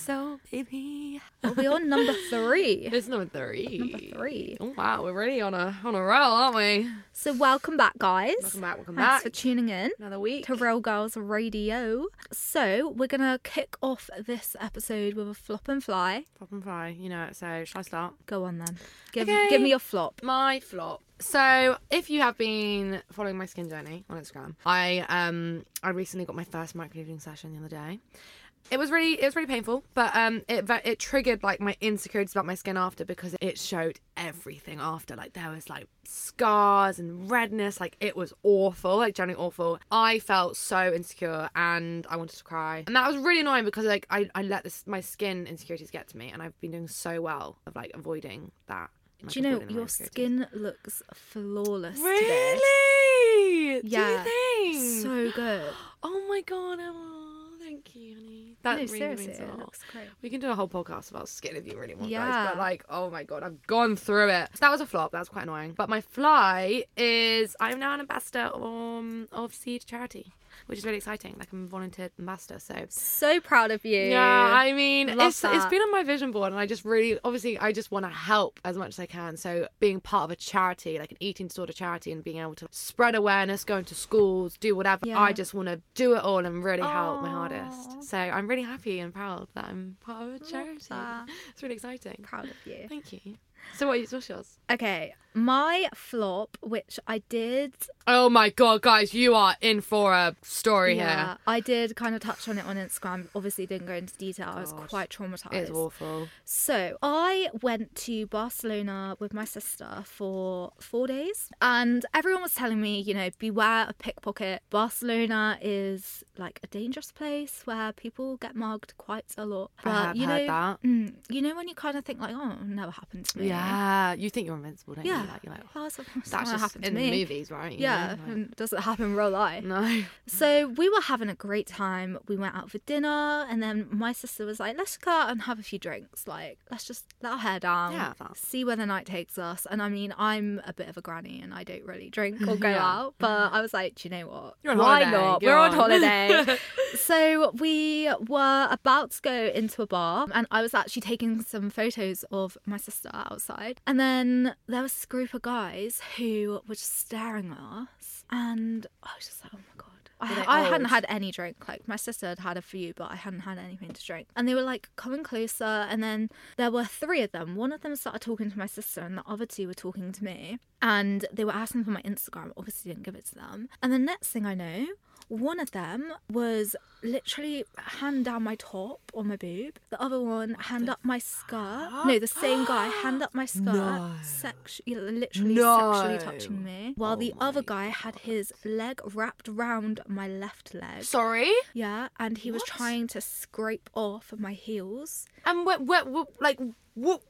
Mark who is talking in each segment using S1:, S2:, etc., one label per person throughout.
S1: Episode, baby.
S2: Are we on number three?
S1: It's number three.
S2: Number three.
S1: Oh wow, we're really on a on a roll, aren't we?
S2: So welcome back, guys.
S1: Welcome back. Welcome
S2: Thanks
S1: back.
S2: for tuning in
S1: Another week.
S2: to Real Girls Radio. So we're gonna kick off this episode with a flop and fly.
S1: Flop and fly. you know. it, So shall I start?
S2: Go on then. Give
S1: Okay.
S2: give me your flop.
S1: My flop. So, if you have been following my skin journey on Instagram, I um I recently got my first microneedling session the other day. It was really it was really painful, but um it it triggered like my insecurities about my skin after because it showed everything after. Like there was like scars and redness, like it was awful, like generally awful. I felt so insecure and I wanted to cry, and that was really annoying because like I I let this my skin insecurities get to me, and I've been doing so well of like avoiding that. like,
S2: Do you know your skin looks flawless today?
S1: Really?
S2: Yeah.
S1: Do you think?
S2: So good.
S1: Oh my god, Emma. Thank you, honey. That
S2: no,
S1: really means a lot.
S2: looks great.
S1: We can do a whole podcast about skin if you really want, guys. But like, oh my god, I've gone through it. That was a flop. That was quite annoying. But my fly is I'm now an ambassador um, of Seed Charity, which is really exciting. Like I'm a volunteer ambassador. So
S2: So proud of you.
S1: yeah, I mean,
S2: Love
S1: it's it's
S2: that.
S1: been on my vision board, and I just really, obviously, I just want to help as much as I can. So being part of a charity, like an eating disorder charity, and being able to spread awareness, going to schools, do whatever,
S2: Yeah.
S1: I just want to do it all and really help my hardest. So I'm really happy and proud that I'm part of a charity. It's really exciting.
S2: proud of you.
S1: Thank you. So what is what's yours?
S2: Okay, my flop, which I did
S1: Oh my god, guys, you are in for a story
S2: here. I did kind of touch on it on Instagram. Obviously, didn't go into detail. I was quite traumatized.
S1: It's awful.
S2: So I went to Barcelona with my sister for four days, and everyone was telling me, you know, beware of pickpocket. Barcelona is like a dangerous place where people get mugged quite a lot.
S1: I have
S2: you
S1: heard
S2: know,
S1: that.
S2: mm, you know when you kind of think like, oh, it never happened to me.
S1: Yeah, you think you're invincible, don't
S2: yeah.
S1: you? Like, you're like, oh,
S2: it's
S1: that's
S2: not
S1: just
S2: happened to
S1: in
S2: me.
S1: the movies, right? You
S2: Yeah,
S1: know, like-
S2: doesn't happen in real life.
S1: No.
S2: So we were having a great time. We went out for dinner, and then my sister was like, "Let's go out and have a few drinks. Like, let's just let our hair down,
S1: Yeah,
S2: see where the night takes us." And I mean, I'm a bit of a granny, and I don't really drink or go
S1: Yeah.
S2: out. But I was like, "Do you know what?
S1: You're on
S2: Why
S1: holiday,
S2: not? We're on,
S1: on."
S2: holiday." so we were about to go into a bar, and I was actually taking some photos of my sister outside, and then there was this group of guys who were just staring at us, and I was just like, "Oh my god." I, I hadn't had any drink. Like my sister had had a few, but I hadn't had anything to drink. And they were like coming closer, and then there were three of them. One of them started talking to my sister, and the other two were talking to me. And they were asking for my Instagram. Obviously, didn't give it to them. And the next thing I know, one of them was literally hand down my top on my boob. The other one hand up my skirt. No, the same guy hand up my skirt,
S1: No.
S2: sex- literally
S1: No.
S2: sexually touching me, while
S1: Oh
S2: the other guy had his leg wrapped round my left leg.
S1: Sorry?
S2: Yeah, and he was trying to scrape off my heels.
S1: And what, what, what, like, what,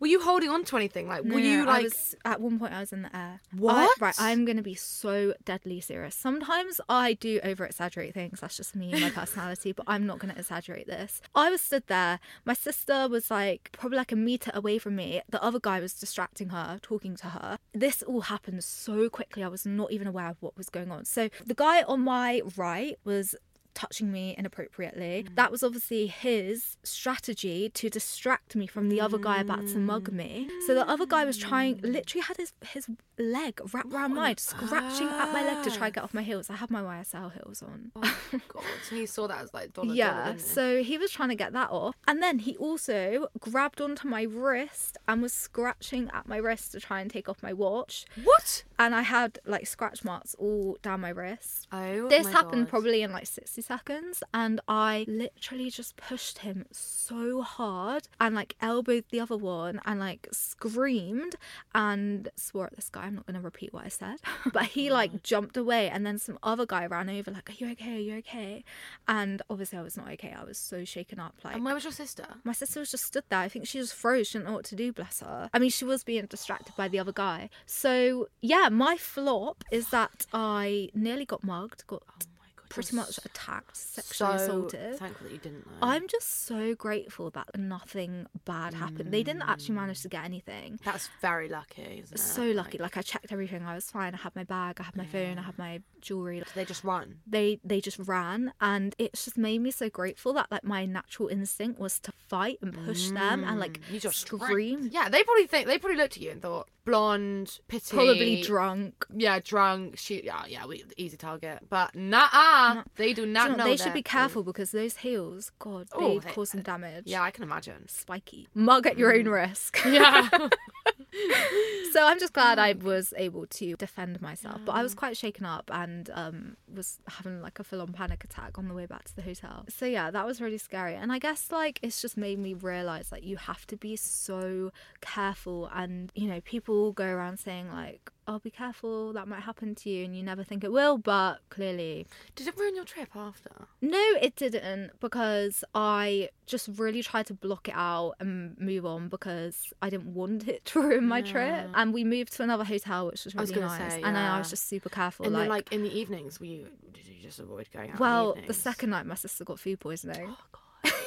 S1: were you holding on to anything? Like, were
S2: No,
S1: you
S2: I
S1: like,
S2: was, at one point, I was in the air. I-
S1: What?
S2: right, I'm going to be so deadly serious. Sometimes I do over exaggerate things. That's just me and my personality, but I'm not going to exaggerate this. I was stood there. My sister was like probably like a meter away from me. The other guy was distracting her, talking to her. This all happened so quickly. I was not even aware of what was going on. So the guy on my right was touching me inappropriately. Mm. That was obviously his strategy to distract me from the other guy about to mug me. So the other guy was trying, mm. literally had his, his leg wrapped around mine, scratching at my leg to try and get off my heels. I have my YSL heels on.
S1: Oh god, so he saw that as like dollar.
S2: yeah,
S1: dollar,
S2: so he was trying to get that off. And then he also grabbed onto my wrist and was scratching at my wrist to try and take off my watch.
S1: what?
S2: And I had like scratch marks all down my wrist.
S1: Oh,
S2: This happened
S1: God.
S2: probably in like 60 seconds, and I literally just pushed him so hard and like elbowed the other one and like screamed and swore at this guy. I'm not going to repeat what I said, but he like jumped away, and then some other guy ran over, like, Are you okay? Are you okay? And obviously, I was not okay. I was so shaken up. Like,
S1: And where was your sister?
S2: my sister was just stood there. I think she just froze. She didn't know what to do, bless her. I mean, she was being distracted by the other guy. So, yeah, my flop is that I nearly got mugged, got
S1: Oh my God,
S2: pretty much
S1: so
S2: attacked, sexually assaulted.
S1: Thankful that you didn't know.
S2: I'm just so grateful that nothing bad happened. They didn't actually mm. manage to get anything.
S1: That's very lucky, isn't it?
S2: So lucky. Like I checked everything. I was fine. I had my bag. I had my phone. I had my jewelry.
S1: they just run.
S2: They they just ran, and it's just made me so grateful that like my natural instinct was to fight and push them and like mm.
S1: You just
S2: scream.
S1: Yeah, they probably think they probably looked at you and thought blonde, petite,
S2: Probably drunk.
S1: Yeah, drunk. She, yeah, yeah, we easy target. But nah, they do
S2: Do
S1: not
S2: you know,
S1: know.
S2: they should be careful because those heels, God,
S1: Oh,
S2: they
S1: they-
S2: cause some damage.
S1: Yeah, I can imagine.
S2: Spiky. Mug at your own mm. risk.
S1: Yeah.
S2: so I'm just glad I was able to defend myself. But I was quite shaken up and um, was having like a full on panic attack on the way back to the hotel. So yeah, that was really scary. And I guess like it's just made me realize that you have to be so careful. And you know, people go around saying like, "Oh, be careful, that might happen to you," and you never think it will. But clearly,
S1: Did it ruin your trip after?
S2: no, it didn't because I just really tried to block it out and move on because I didn't want it to ruin my trip. And we moved to another hotel, which was
S1: I was
S2: really nice.
S1: say,
S2: And then I was just super careful.
S1: And
S2: like,
S1: then, like in the evenings, were you did you just avoid going out?
S2: well, the
S1: evenings?
S2: second night, my sister got food poisoning.
S1: Oh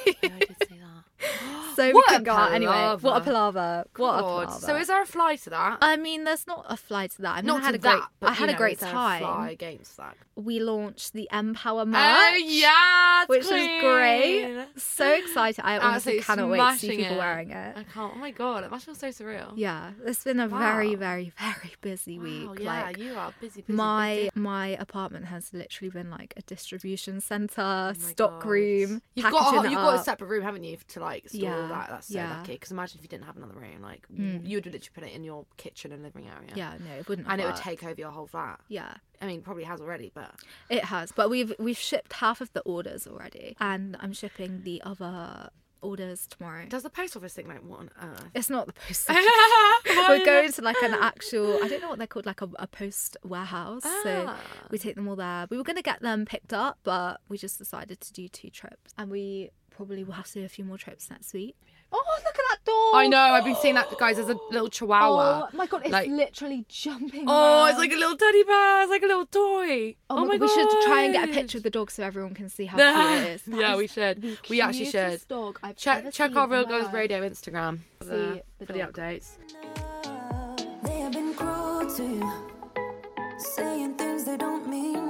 S1: God, yeah, I did say that.
S2: so we
S1: What a
S2: couldn't go out anyway. What a
S1: palaver.
S2: What a palaver.
S1: So is there a fly to that?
S2: I mean, there's not a fly to that. I mean,
S1: Not
S2: I had a great,
S1: that, but,
S2: I had
S1: you
S2: a great
S1: there a
S2: time.
S1: fly against that.
S2: We launched the Empower oh, merch.
S1: Oh yeah,
S2: which was great. So excited. I honestly cannot wait to see people
S1: it.
S2: wearing it.
S1: I can't. Oh my god, it must feel so surreal.
S2: Yeah, it's been a very,
S1: Wow.
S2: very, very busy week.
S1: Yeah,
S2: like
S1: you are busy. busy
S2: my
S1: busy.
S2: my apartment has literally been like a distribution center,
S1: Oh
S2: stock
S1: God.
S2: room.
S1: You've got a, you've got a separate room, haven't you, to like store all
S2: Yeah,
S1: that? That's so
S2: yeah.
S1: lucky. Because imagine if you didn't have another room, like
S2: Mm.
S1: you would literally put it in your kitchen and living area.
S2: Yeah, no, it wouldn't.
S1: and it would take over your whole flat.
S2: Yeah,
S1: I mean, probably has already, but
S2: it has. But we've we've shipped half of the orders already, and I'm shipping the other orders tomorrow.
S1: does the post office think like what on earth?
S2: It's not the post. We're going to like an actual. I don't know what they're called, like a, a post warehouse. So
S1: Ah.
S2: we take them all there. We were going to get them picked up, but we just decided to do two trips, and we probably will have to do a few more trips next week. Oh, look dog!
S1: I know. I've been seeing that, guys. as a little chihuahua.
S2: Oh my god, it's
S1: Like-
S2: literally jumping.
S1: Oh, it's like a little teddy bear. It's like a little toy.
S2: Oh, oh my
S1: my
S2: god, we should try and get a picture of the dog so everyone can see how cute it is. That
S1: yeah,
S2: is
S1: we should.
S2: the
S1: We actually should.
S2: cutest Dog I've
S1: Check
S2: ever
S1: check
S2: seen
S1: our Real Girls. Radio Instagram for the,
S2: the
S1: for the updates.
S3: They have been cruel to you, saying things they don't mean.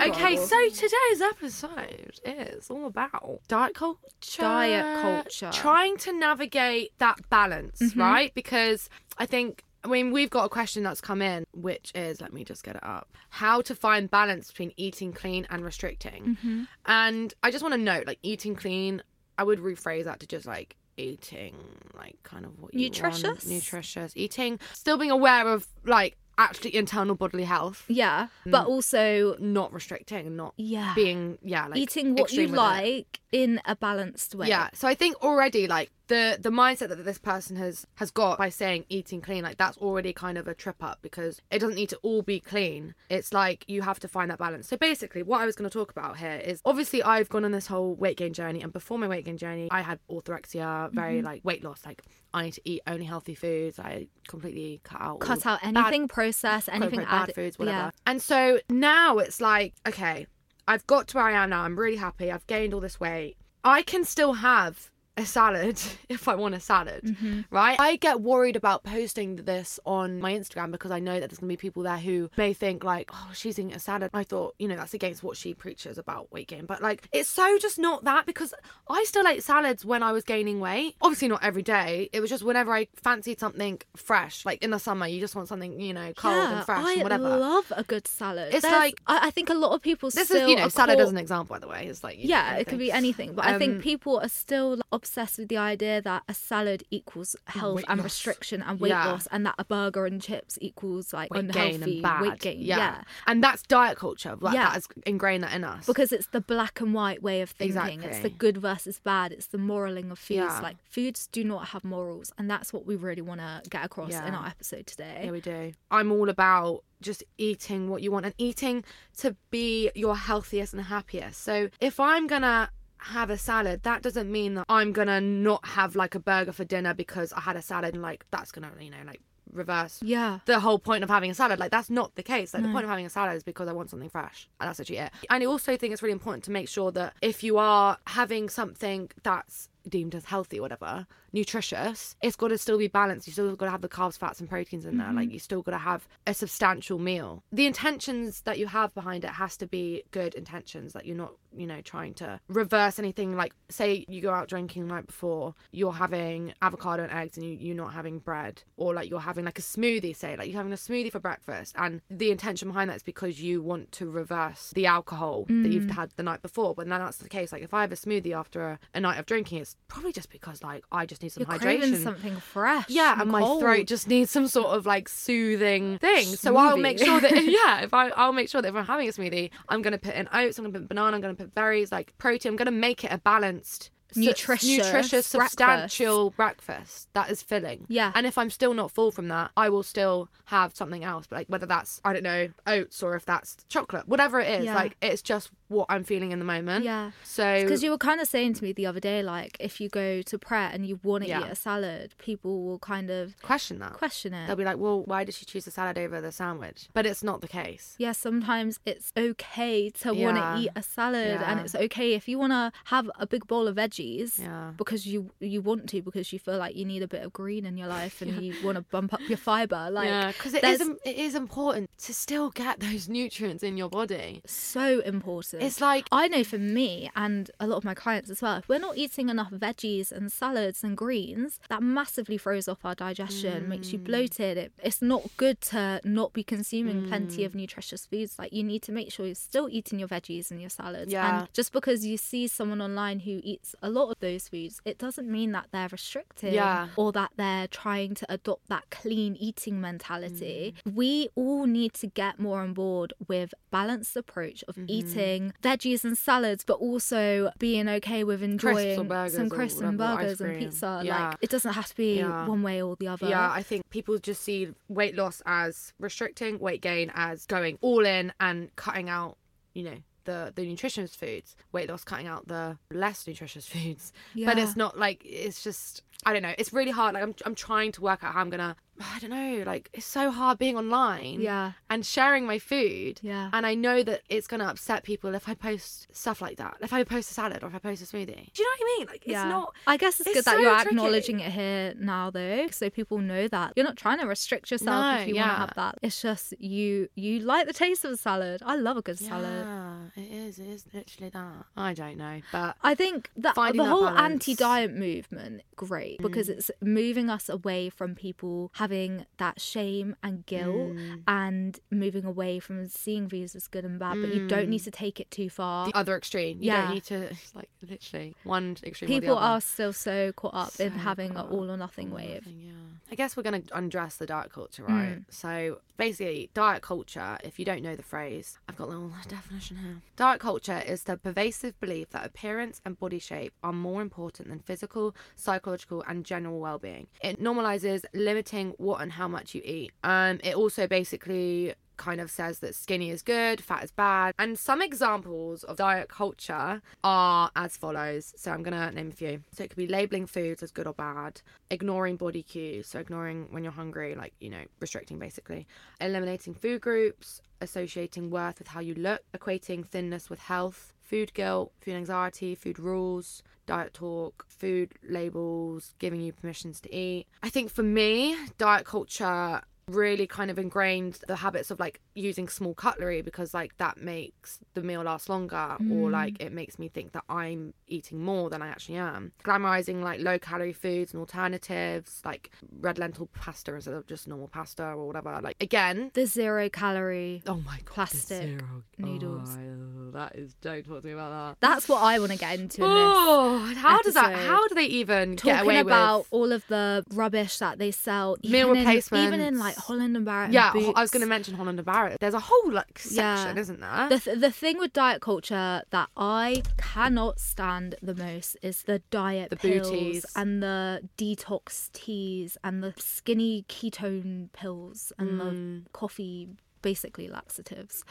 S3: They have been
S1: Okay, so today's episode is all about diet culture.
S2: Diet culture.
S1: Trying to navigate that balance,
S2: Mm-hmm.
S1: right? Because I think. I mean, we've got a question that's come in, which is let me just get it up. How to find balance between eating clean and restricting.
S2: Mm-hmm.
S1: And I just want to note, like, eating clean, I would rephrase that to just like eating, like, kind of what you want.
S2: Nutritious?
S1: Nutritious. Eating, still being aware of, like, actually internal bodily health,
S2: Yeah, mm. but also
S1: not restricting and not
S2: yeah,
S1: being yeah like
S2: eating what you
S1: with it.
S2: like in a balanced way.
S1: yeah so i think already like the the mindset that this person has has got by saying eating clean like that's already kind of a trip up because it doesn't need to all be clean it's like you have to find that balance so basically what i was going to talk about here is obviously i've gone on this whole weight gain journey and before my weight gain journey i had orthorexia very
S2: Mm-hmm.
S1: like weight loss like i need to eat only healthy foods i completely cut out
S2: cut out
S1: bad-
S2: anything processed, anything
S1: bad
S2: added.
S1: foods, whatever.
S2: Yeah.
S1: And so now it's like, okay, I've got to where I am now. I'm really happy. I've gained all this weight. I can still have a salad if I want a salad,
S2: Mm-hmm.
S1: right? I get worried about posting this on my Instagram because I know that there's gonna be people there who may think like, oh, she's eating a salad. I thought, you know, that's against what she preaches about weight gain, but like, it's so just not that because I still ate salads when I was gaining weight. Obviously, not every day. It was just whenever I fancied something fresh, like in the summer, you just want something, you know, cold
S2: yeah,
S1: and fresh
S2: I
S1: and whatever.
S2: I love a good salad.
S1: It's
S2: There's-
S1: like-
S2: I, I think a lot of people
S1: this
S2: still
S1: is, you know, salad
S2: caught-
S1: as an example, by the way. It's like,
S2: Yeah, it could be anything, but I
S1: Um,
S2: think people are still like, obsessed with the idea that a salad equals health
S1: Weight
S2: and
S1: loss.
S2: restriction and weight
S1: Yeah.
S2: loss, and that a burger and chips equals like
S1: weight
S2: unhealthy
S1: gain and bad.
S2: weight gain.
S1: Yeah.
S2: Yeah.
S1: and that's diet culture. Like,
S2: Yeah.
S1: that has ingrained that in us.
S2: Because it's the black and white way of thinking. Exactly. It's the good versus bad. It's the moraling of foods.
S1: Yeah.
S2: Like foods do not have morals, and that's what we really want to get across in our episode today.
S1: Yeah, we do. I'm all about just eating what you want and eating to be your healthiest and happiest. So if I'm gonna have a salad, that doesn't mean that I'm gonna not have like a burger for dinner because I had a salad and like that's gonna, you know, like reverse
S2: yeah.
S1: the whole point of having a salad. Like that's not the case. Like the point of having a salad is because I want something fresh, and that's actually it. And I also think it's really important to make sure that if you are having something that's deemed as healthy or whatever, nutritious, it's got to still be balanced. You still got to have the carbs, fats, and proteins in there. Mm-hmm. Like you still got to have a substantial meal. The intentions that you have behind it has to be good intentions. That you're not, you know, trying to reverse anything. Like say you go out drinking the night before, you're having avocado and eggs, and you, you're not having bread, or like you're having like a smoothie. Say like you're having a smoothie for breakfast, and the intention behind that is because you want to reverse the alcohol that you've mm. had the night before. But then that's the case. Like if I have a smoothie after a, a night of drinking, it's probably just because like I just need some
S2: You're
S1: hydration.
S2: something fresh.
S1: Yeah, and my
S2: cold.
S1: throat just needs some sort of like soothing thing. So I'll make sure that yeah, if I I'll make sure that if I'm having a smoothie, I'm gonna put in oats, I'm gonna put banana, I'm gonna put berries, like protein. I'm gonna make it a balanced.
S2: Nutritious
S1: nutritious,
S2: breakfast.
S1: substantial breakfast that is filling.
S2: Yeah.
S1: And if I'm still not full from that, I will still have something else. But like whether that's I don't know oats or if that's chocolate, whatever it is,
S2: Yeah.
S1: like it's just what I'm feeling in the moment.
S2: Yeah.
S1: So
S2: Because you were kind of saying to me the other day, like, if you go to Pret and you want to
S1: Yeah.
S2: eat a salad, people will kind of
S1: question that.
S2: question it.
S1: They'll be like, well, why did she choose the salad over the sandwich? But it's not the case.
S2: yeah, sometimes it's okay to want to eat a salad, and it's okay if you want to have a big bowl of veggies
S1: Yeah.
S2: because you you want to because you feel like you need a bit of green in your life and you want to bump up your fiber. Like,
S1: because it
S2: there's
S1: is it is important to still get those nutrients in your body.
S2: so important.
S1: It's like
S2: I know for me and a lot of my clients as well, if we're not eating enough veggies and salads and greens, that massively throws off our digestion, makes
S1: Mm.
S2: you bloated. It, it's not good to not be consuming plenty
S1: Mm.
S2: of nutritious foods. Like you need to make sure you're still eating your veggies and your salads.
S1: Yeah.
S2: And just because you see someone online who eats a lot of those foods, it doesn't mean that they're restricting
S1: Yeah.
S2: or that they're trying to adopt that clean eating mentality.
S1: Mm.
S2: We all need to get more on board with balanced approach of
S1: Mm-hmm.
S2: eating veggies and salads, but also being okay with enjoying
S1: burgers
S2: some crisps and burgers and pizza.
S1: Yeah.
S2: Like it doesn't have to be
S1: Yeah.
S2: one way or the other.
S1: yeah, I think people just see weight loss as restricting, weight gain as going all in and cutting out, you know, the the nutritious foods. Weight loss cutting out the less nutritious foods. But it's not like it's just I don't know. It's really hard. Like I'm I'm trying to work out how I'm gonna I don't know, like it's so hard being online.
S2: Yeah.
S1: And sharing my food.
S2: Yeah.
S1: And I know that it's gonna upset people if I post stuff like that. If I post a salad or if I post a smoothie. Do you know what I mean? Like it's not
S2: I guess it's,
S1: it's
S2: good that
S1: so
S2: you're
S1: tricky.
S2: acknowledging it here now, though, so people know that you're not trying to restrict yourself
S1: No,
S2: if you want
S1: yeah.
S2: to have that. It's just you you like the taste of a salad. I love a good salad.
S1: Yeah, it is. It is literally that. I don't know, but
S2: I think that the
S1: that
S2: whole.
S1: Mm.
S2: anti-diet movement great because it's moving us away from people having that shame and guilt
S1: Mm.
S2: and moving away from seeing views as good and bad but you don't need to take it too far
S1: the other extreme. You
S2: Yeah.
S1: don't need to like literally one extreme.
S2: people
S1: the other.
S2: are still so caught up in having an all or nothing way of
S1: Nothing, yeah. I guess we're going to undress the diet culture, right?
S2: Mm.
S1: So basically, diet culture, if you don't know the phrase, I've got a little definition here. Diet culture is the pervasive belief that appearance and body shape are more important than physical, psychological, and general well being. It normalizes limiting what and how much you eat. Um, it also basically kind of says that skinny is good, fat is bad. And some examples of diet culture are as follows. So I'm going to name a few. So it could be labeling foods as good or bad, ignoring body cues, so ignoring when you're hungry, like, you know, restricting basically, eliminating food groups, associating worth with how you look, equating thinness with health, food guilt, food anxiety, food rules, diet talk, food labels, giving you permissions to eat. I think for me, diet culture really kind of ingrained the habits of like using small cutlery because like that makes the meal last longer or mm. like it makes me think that I'm eating more than I actually am. Glamorizing like low calorie foods and alternatives like red lentil pasta instead of just normal pasta or whatever. Like again,
S2: The zero calorie.
S1: oh my god,
S2: Plastic
S1: zero-
S2: noodles.
S1: Oh, that is don't talk to me about that.
S2: That's what I want to get into in.
S1: Oh, how does that? How do they even get
S2: Talking
S1: away
S2: about
S1: with?
S2: all of the rubbish that they sell,
S1: Meal
S2: even in, even in like Holland and Barrett. and
S1: Yeah, ho- I was going to mention Holland and Barrett. There's a whole like section,
S2: Yeah.
S1: isn't there?
S2: The, th- the thing with diet culture that I cannot stand the most is the diet
S1: The
S2: pills
S1: booties.
S2: and the detox teas and the skinny ketone pills and
S1: Mm.
S2: the coffee basically laxatives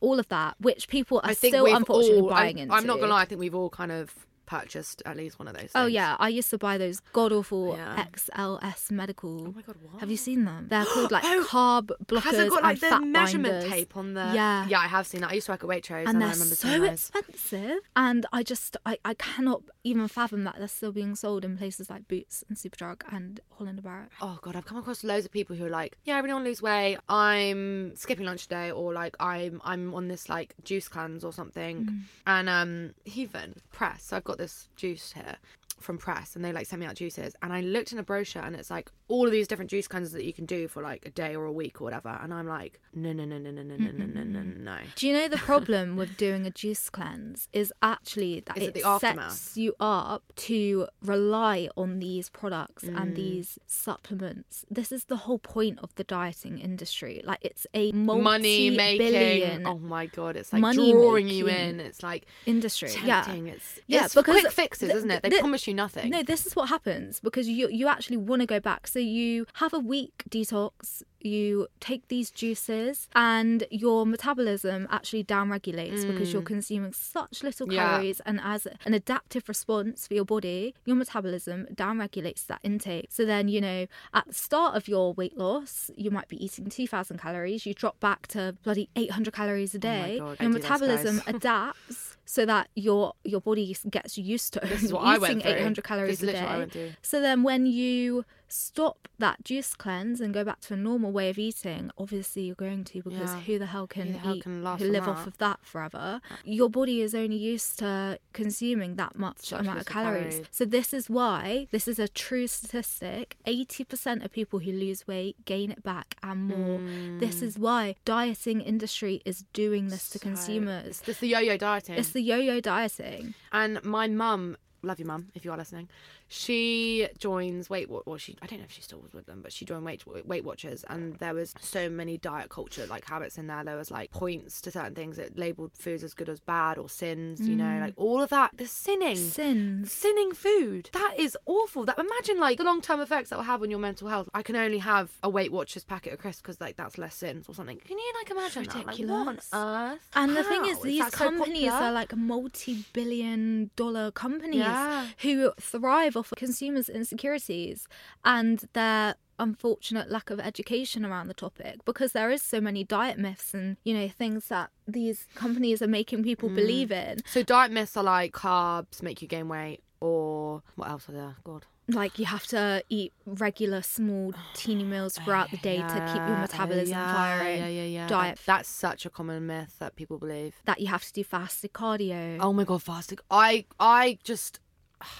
S2: all of that which people are still unfortunately
S1: all.
S2: buying
S1: I,
S2: into
S1: I'm not gonna lie. I think we've all kind of purchased at least one of those.
S2: Oh
S1: things.
S2: yeah, I used to buy those god awful
S1: Yeah.
S2: XLS medical.
S1: Oh my God, what?
S2: Have you seen them? They're called like
S1: Oh,
S2: carb blockers
S1: Has it got like the measurement
S2: binders.
S1: tape on the?
S2: Yeah.
S1: Yeah, I have seen that. I used to work at Waitrose, and,
S2: and
S1: I
S2: they're
S1: remember
S2: so
S1: those.
S2: expensive and i just I, I cannot even fathom that they're still being sold in places like boots and superdrug and holland and barrett
S1: Oh god, I've come across loads of people who are like, yeah, I really want to lose weight. I'm skipping lunch today, or like I'm I'm on this like juice cleanse or something.
S2: Mm.
S1: And um, even press. So I've got this juice here from press, and they like sent me out juices. And I looked in a brochure, and it's like all of these different juice cleanses that you can do for like a day or a week or whatever. And I'm like, no, no, no, no, no, no, no, no, no, no, no.
S2: do you know the problem with doing a juice cleanse is actually that
S1: Is it
S2: it,
S1: the aftermath?
S2: sets you up to rely on these products
S1: Mm.
S2: and these supplements this is the whole point of the dieting industry like it's a
S1: Money making. Oh my god, it's like
S2: money
S1: drawing you in. It's like
S2: industry yeah.
S1: It's
S2: Yeah,
S1: it's
S2: because
S1: quick fixes,
S2: th-
S1: isn't it? They
S2: th-
S1: promise you nothing.
S2: No, this is what happens because you you actually want to go back. So you have a week detox, you take these juices, and your metabolism actually downregulates because you're consuming such little
S1: Mm. Yeah.
S2: calories. And as an adaptive response for your body, your metabolism downregulates that intake. So then you know at the start of your weight loss, you might be eating two thousand calories. You drop back to bloody eight hundred calories a day.
S1: Oh God,
S2: your
S1: don't do this,
S2: metabolism adapts so that your your body gets used to
S1: This is what
S2: eating
S1: I went through.
S2: 800 calories a
S1: literally what I
S2: day. So then when you stop that juice cleanse and go back to a normal way of eating, obviously you're going to because
S1: Yeah.
S2: who the hell can
S1: the hell
S2: eat
S1: can last
S2: who live
S1: that?
S2: off of that forever? Your body is only used to consuming that much
S1: Such
S2: amount of calories.
S1: calories.
S2: So this is why this is a true statistic. 80% of people who lose weight gain it back and more. This is why dieting industry is doing this to
S1: Mm.
S2: Consumers.
S1: It's the yo-yo dieting.
S2: It's the yo-yo dieting.
S1: And my mum, love you, mum, if you are listening. She joins Weight Watch. Well, she I don't know if she still was with them, but she joined Weight Weight Watchers, and there was so many diet culture like habits in there. There was like points to certain things that labeled foods as good as bad or sins. You know, mm. like all of that. The sinning.
S2: Sins.
S1: Sinning food. That is awful. That imagine like the long term effects that will have on your mental health. I can only have a Weight Watchers packet of crisps because like that's less sins or something. Can you like imagine that? Like, what on
S2: ridiculous.
S1: earth?
S2: And the thing is, these
S1: so
S2: companies
S1: popular?
S2: are like multi-billion dollar companies
S1: Yeah.
S2: who thrive of consumers' insecurities and their unfortunate lack of education around the topic because there is so many diet myths and you know things that these companies are making people
S1: Mm.
S2: believe in
S1: So diet myths are like carbs make you gain weight, or what else are there? God.
S2: like you have to eat regular small teeny meals throughout the day to keep your metabolism
S1: yeah,
S2: firing
S1: Yeah, yeah, yeah.
S2: diet
S1: that's such a common myth that people believe.
S2: that you have to do fasted cardio
S1: Oh my god, fasting! I, I just,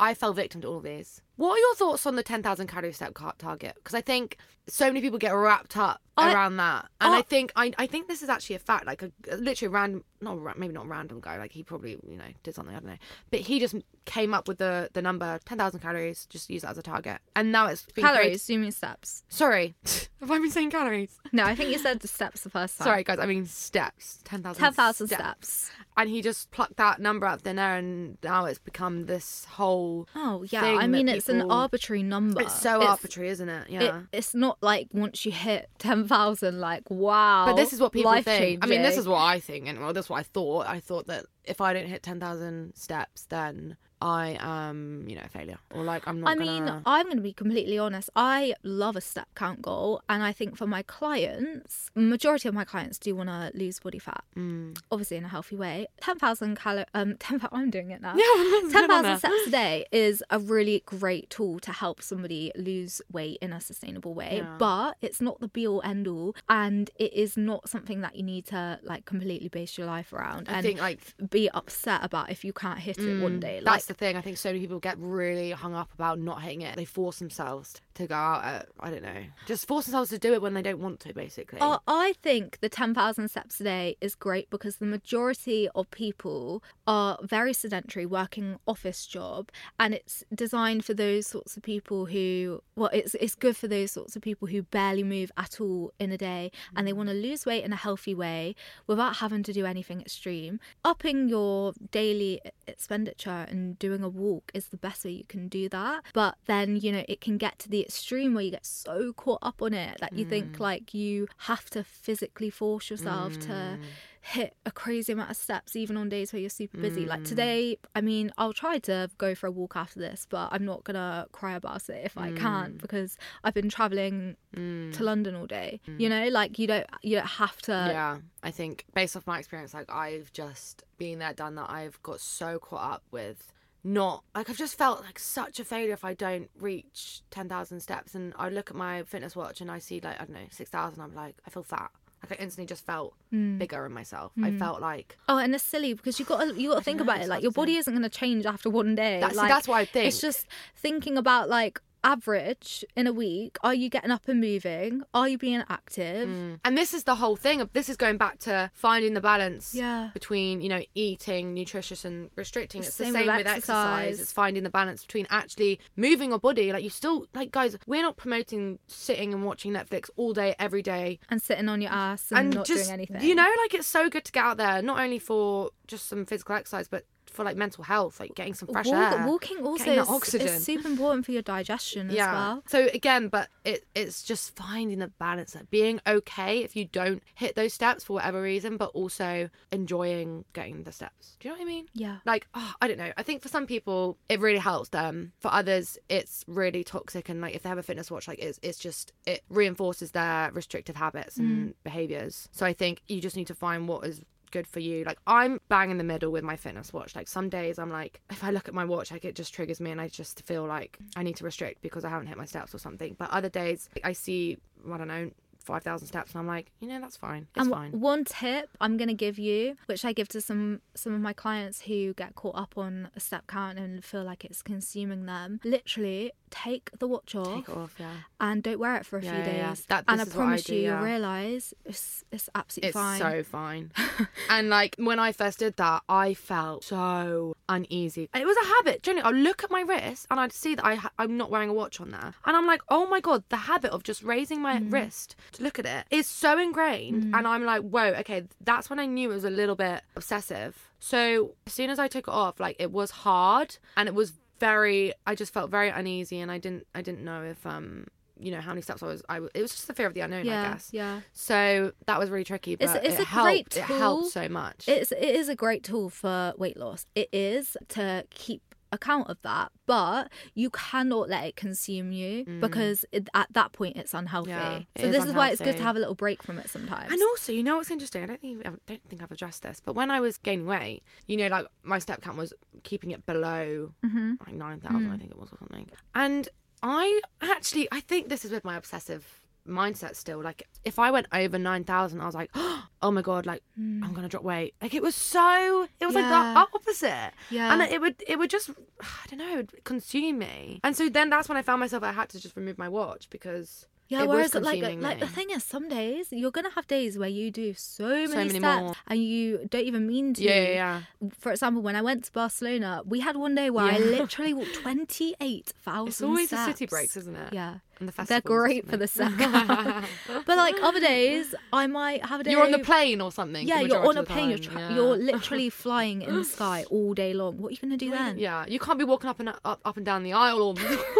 S1: I fell victim to all of these. What are your thoughts on the ten thousand calorie step target? Because I think so many people get wrapped up
S2: I-
S1: around that, and
S2: I-
S1: I think I, I think this is actually a fact. Like a, a literally random, not maybe not random guy. Like he probably you know did something I don't know, but he just came up with the the number ten thousand calories. Just use that as a target, and now it's been
S2: calories you mean steps
S1: Sorry, have I been saying calories?
S2: no i think you said the steps the first time
S1: Sorry, guys. I mean steps. Ten thousand.
S2: 10,000 steps.
S1: And he just plucked that number out of thin air, and now it's become this whole.
S2: Oh yeah, I mean it's an arbitrary number.
S1: It's so arbitrary, isn't it?
S2: it-
S1: Yeah.
S2: it's not like once you hit ten thousand, like wow.
S1: but this is what people think. I mean, this is what I think, and well, that's what I thought. I thought that if I don't hit ten thousand steps, then I am, you know, a failure or like I'm not.
S2: I mean,
S1: gonna...
S2: I'm going to be completely honest. I love a step count goal, and I think for my clients, majority of my clients do want to lose body fat,
S1: Mm.
S2: obviously in a healthy way. Ten thousand calories. Um, ten. I'm doing it now.
S1: Yeah,
S2: Ten thousand steps a day is a really great tool to help somebody lose weight in a sustainable way,
S1: Yeah.
S2: but it's not the be all end all, and it is not something that you need to like completely base your life around
S1: I
S2: and
S1: think like
S2: be upset about if you can't hit it one day. Like,
S1: Mm, the thing. I think so many people get really hung up about not hitting it. They force themselves to go out at I don't know, just force themselves to do it when they don't want to, basically.
S2: Uh, I think the 10,000 steps a day is great because the majority of people are very sedentary, working office job, and it's designed for those sorts of people who, well, it's it's good for those sorts of people who barely move at all in a day and they want to lose weight in a healthy way without having to do anything extreme. Upping your daily expenditure and doing a walk is the best way you can do that. But then, you know, it can get to the extreme where you get so caught up on it that you think mm. like you have to physically force yourself to mm. hit a crazy amount of steps even on days where you're super busy. Like mm. today, I mean, I'll try to go for a walk after this, but I'm not gonna cry about it if I can't because I've been traveling to London all day. You know, like you don't you don't have to
S1: yeah, I think based off my experience, like I've just been there, done that. I've got so caught up with not like I've just felt like such a failure if I don't reach ten thousand steps. And I look at my fitness watch and I see like I don't know six thousand. I'm like I feel fat. Like I instantly just felt mm. bigger in myself. I mm. felt like
S2: Oh, and it's silly because you got to you got to think
S1: know,
S2: about it. Like your body isn't going to change after one day.
S1: That's- see,
S2: like,
S1: that's what I think.
S2: It's just thinking about like average in a week. Are you getting up and moving? Are you being active? Mm.
S1: And this is the whole thing this is going back to finding the balance
S2: Yeah.
S1: between, you know, eating nutritious and restricting.
S2: The
S1: It's the
S2: same
S1: same
S2: with
S1: with exercise.
S2: exercise.
S1: It's finding the balance between actually moving your body. Like you still like guys, we're not promoting sitting and watching Netflix all day, every day.
S2: And sitting on your ass and, not
S1: just
S2: doing anything.
S1: you know, like it's so good to get out there, not only for just some physical exercise, but for like mental health, like getting some fresh
S2: Walk-
S1: air.
S2: walking also is,
S1: oxygen.
S2: is super important for your digestion as well.
S1: So again, but it it's just finding the balance, like being okay if you don't hit those steps for whatever reason, but also enjoying getting the steps. Do you know what I mean?
S2: Yeah.
S1: Like, oh, I don't know. I think for some people it really helps them. For others, it's really toxic, and like if they have a fitness watch, like it's it's just it reinforces their restrictive habits and mm. behaviors. So I think you just need to find what is good for you. Like I'm bang in the middle with my fitness watch. Like some days I'm like, if I look at my watch, like it just triggers me, and I just feel like I need to restrict because I haven't hit my steps or something. But other days I see, I don't know, five thousand steps, and I'm like, you know, that's fine. It's
S2: and
S1: fine.
S2: one tip I'm going to give you, which I give to some some of my clients who get caught up on a step count and feel like it's consuming them, literally take the watch off,
S1: Take it off, yeah.
S2: and don't wear it for a
S1: Yeah,
S2: few
S1: yeah, yeah.
S2: days.
S1: That-
S2: and I
S1: is what I
S2: promise
S1: do,
S2: you, you'll realize it's it's absolutely
S1: It's
S2: fine.
S1: so fine. and like when I first did that, I felt so uneasy. It was a habit. Generally, I'd look at my wrist and I'd see that I ha- I'm not wearing a watch on there, and I'm like, oh my god, the habit of just raising my
S2: Mm.
S1: wrist to look at it is so ingrained. And I'm like, whoa, okay, that's when I knew it was a little bit obsessive. So as soon as I took it off, like it was hard and it was very. I just felt very uneasy, and I didn't I didn't know if um. You know how many steps I was. I it was just the fear of the unknown, I
S2: yeah,
S1: guess.
S2: yeah.
S1: So that was really tricky, but
S2: It's- it's
S1: it
S2: a
S1: helped.
S2: great
S1: It helped
S2: tool.
S1: so much.
S2: It's it is a great tool for weight loss. It is to keep account of that, but you cannot let it consume you because it, at that point it's unhealthy.
S1: Mm. Yeah, it
S2: so
S1: is
S2: this is why it's good to have a little break from it sometimes.
S1: and also, you know what's interesting? I don't think I don't think I've addressed this, but when I was gaining weight, you know, like my step count was keeping it below
S2: Mm-hmm.
S1: like nine thousand,
S2: Mm.
S1: I think it was or something. And I actually, I think this is with my obsessive mindset still. Like if I went over nine thousand, I was like, oh my god, like I'm gonna drop weight. Like it was so, it was like
S2: Mm.
S1: The opposite.
S2: Yeah.
S1: and it would it would just I don't know, it would consume me. And so then that's when I found myself I had to just remove my watch because
S2: Yeah,
S1: it
S2: whereas like
S1: consuming
S2: like the thing is, some days you're gonna have days where you do so many,
S1: many
S2: steps
S1: more.
S2: and you don't even mean to.
S1: Yeah, yeah,
S2: For example, when I went to Barcelona, we had one day where I literally walked twenty eight thousand.
S1: It's always the city breaks, isn't it?
S2: Yeah.
S1: The
S2: They're great for the second. but like other days, I might have a day.
S1: You're on the plane or something.
S2: Yeah, you're on a plane. You're, tra-
S1: yeah.
S2: you're literally flying in the sky all day long. What are you gonna do then?
S1: Yeah, you can't be walking up and up, up and down the aisle or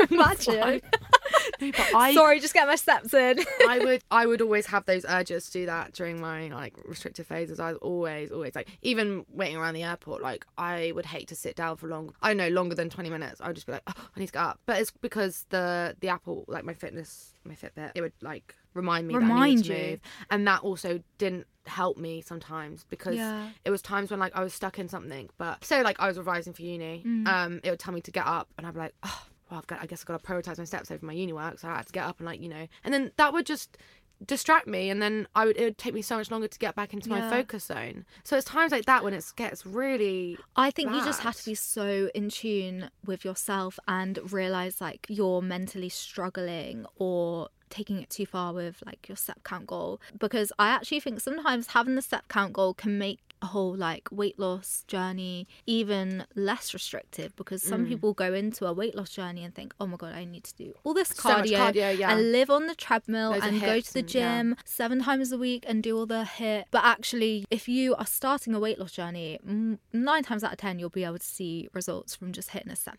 S2: Imagine.
S1: No, I
S2: Sorry, just get my steps in.
S1: I would I would always have those urges to do that during my like restrictive phases. I was always always like even waiting around the airport. Like I would hate to sit down for long. I know longer than twenty minutes. I would just be like, oh, I need to get up. But it's because the the Apple like my fitness my Fitbit it would like remind me that I
S2: Remind
S1: to
S2: you.
S1: move, and that also didn't help me sometimes because
S2: Yeah.
S1: it was times when like I was stuck in something. But so like I was revising for uni, um, it would tell me to get up, and I'd be like, oh, well, I've got, I guess I've got to prioritize my steps over my uni work, so I had to get up and like you know, and then that would just distract me and then I would it would take me so much longer to get back into my focus zone. So it's times like that when it gets really
S2: I think you just have to be so in tune with yourself and realize like you're mentally struggling or taking it too far with like your step count goal. Because I actually think sometimes having the step count goal can make a whole like weight loss journey even less restrictive because some
S1: Mm.
S2: people go into a weight loss journey and think oh my god I need to do all this
S1: So
S2: cardio,
S1: cardio, yeah.
S2: and live on the treadmill
S1: Loads
S2: and go to the
S1: and- yeah.
S2: gym seven times a week and do all the HIIT. But actually, if you are starting a weight loss journey, nine times out of ten, you'll be able to see results from just hitting a step.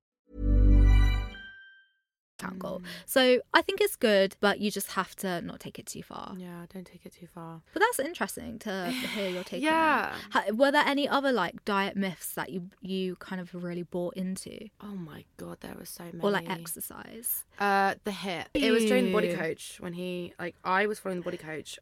S2: Count goal. Mm. So I think it's good, but you just have to not take it too far.
S1: yeah, don't take it too far.
S2: But that's interesting to hear your take.
S1: Yeah.
S2: Ha- Were there any other like diet myths that you you kind of really bought into,
S1: Oh my god, there were so many.
S2: or like exercise?
S1: Uh, the HIIT. It was during the body coach when he like I was following the body coach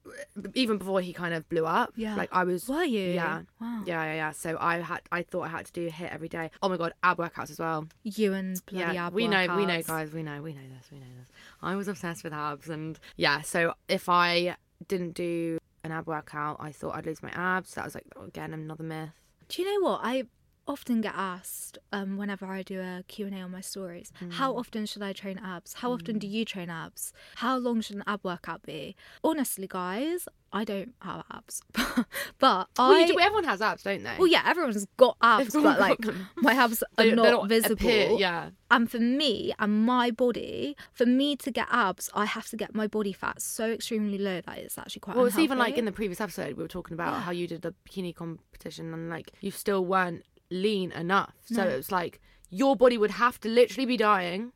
S1: even before he kind of blew up.
S2: Yeah.
S1: Like I was.
S2: Were you?
S1: Yeah.
S2: Wow.
S1: Yeah, yeah, yeah. So I had, I thought I had to do a HIIT every day. Oh my god, ab workouts as well.
S2: You and bloody
S1: yeah,
S2: ab
S1: we know, we know, guys. We know, we know this, we know this. I was obsessed with abs, and yeah. So if I didn't do an ab workout, I thought I'd lose my abs. That was like again another myth.
S2: Do you know what I often get asked um, whenever I do a Q&A on my stories? How
S1: Mm.
S2: often should I train abs? How often do you train abs? How long should an ab workout be? Honestly, guys, I don't have abs, but
S1: Well,
S2: I.
S1: you do, everyone has abs, don't they?
S2: well, yeah, everyone's got abs,
S1: all
S2: but like
S1: them.
S2: my abs are
S1: They-
S2: not,
S1: not
S2: visible.
S1: appear- yeah.
S2: And for me and my body, for me to get abs, I have to get my body fat so extremely low that it's actually quite.
S1: Well, it's even like in the previous episode we were talking about how you did the bikini competition and like you still weren't lean enough. So
S2: No.
S1: it was like your body would have to literally be dying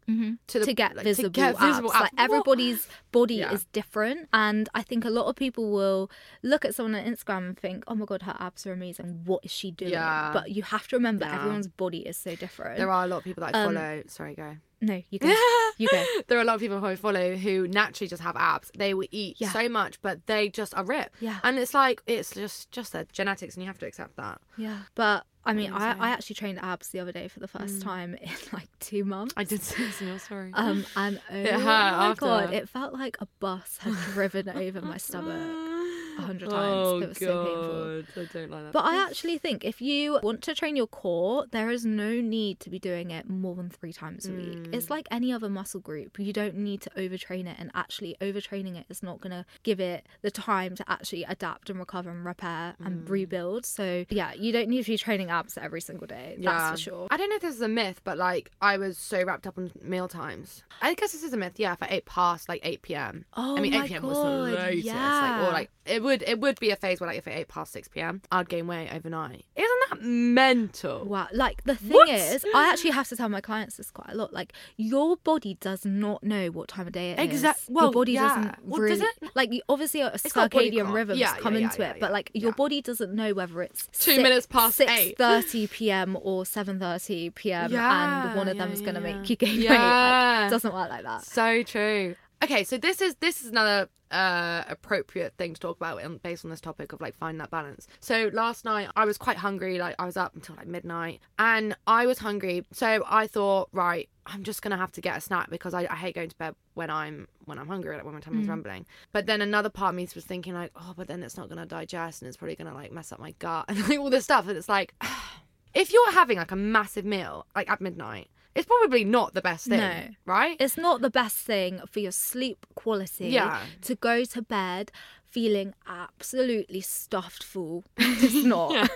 S1: to, the,
S2: to get
S1: like,
S2: visible,
S1: get visible
S2: abs. Like
S1: abs. What?
S2: everybody's body
S1: Yeah.
S2: is different, and I think a lot of people will look at someone on Instagram and think, "Oh my god, her abs are amazing. What is she doing?"
S1: Yeah.
S2: But you have to remember,
S1: Yeah.
S2: everyone's body is so different.
S1: There are a lot of people that I
S2: Um,
S1: follow. Sorry, go.
S2: no, you go, you go.
S1: there are a lot of people who I follow who naturally just have abs. They will eat
S2: Yeah.
S1: so much, but they just are ripped.
S2: Yeah.
S1: And it's like it's just just their genetics, and you have to accept that.
S2: Yeah, but I mean, I. I actually trained abs the other day for the first time in like two months.
S1: I did see in your.
S2: Um, and oh
S1: hurt
S2: my
S1: after.
S2: god, it felt like a bus had driven over my stomach a hundred times.
S1: Oh
S2: it was so painful.
S1: god, I don't like that.
S2: But I actually think if you want to train your core, there is no need to be doing it more than three times a week. Hmm. It's like any other muscle group. You don't need to overtrain it, and actually, overtraining it is not going to give it the time to actually adapt and recover and repair and hmm. rebuild. So, yeah, you don't need to be training abs every single day. That's for sure.
S1: I don't know if this is a myth, but like I was so wrapped up on meal times. I guess this is a myth. Yeah, if I ate past like eight p.m.
S2: Oh
S1: I mean,
S2: my
S1: eight p.m. was
S2: God,
S1: the latest. Like,
S2: yeah.
S1: or like it would it would be a phase where like if it ate past six p.m., I'd gain weight overnight. Isn't that mental?
S2: Wow. Like the thing
S1: What?
S2: is, I actually have to tell my clients this quite a lot. Like your body does not know what time of day it is.
S1: Exact- well,
S2: your body
S1: yeah.
S2: doesn't
S1: Well,
S2: really
S1: does
S2: like you- obviously a
S1: got body
S2: circadian
S1: clock.
S2: rhythms
S1: Yeah,
S2: come
S1: yeah,
S2: into
S1: yeah,
S2: it,
S1: yeah,
S2: but like
S1: yeah.
S2: your body doesn't know whether it's
S1: Two minutes past eight.
S2: six thirty p.m. or seven thirty p.m.
S1: Yeah,
S2: and one of
S1: yeah,
S2: them is going to
S1: yeah.
S2: make you gain weight.
S1: Yeah.
S2: Like, it doesn't work like that.
S1: So true. Okay, so this is this is another uh, appropriate thing to talk about in, based on this topic of like finding that balance. So last night I was quite hungry, like I was up until like midnight, and I was hungry. So I thought, right, I'm just gonna have to get a snack because I, I hate going to bed when I'm when I'm hungry, like when my tummy's rumbling. But then another part of me was thinking like, oh, but then it's not gonna digest and it's probably gonna like mess up my gut and like all this stuff. And it's like, if you're having like a massive meal like at midnight. It's probably not the best thing,
S2: No.
S1: right?
S2: It's not the best thing for your sleep quality
S1: Yeah.
S2: to go to bed feeling absolutely stuffed full. It's not.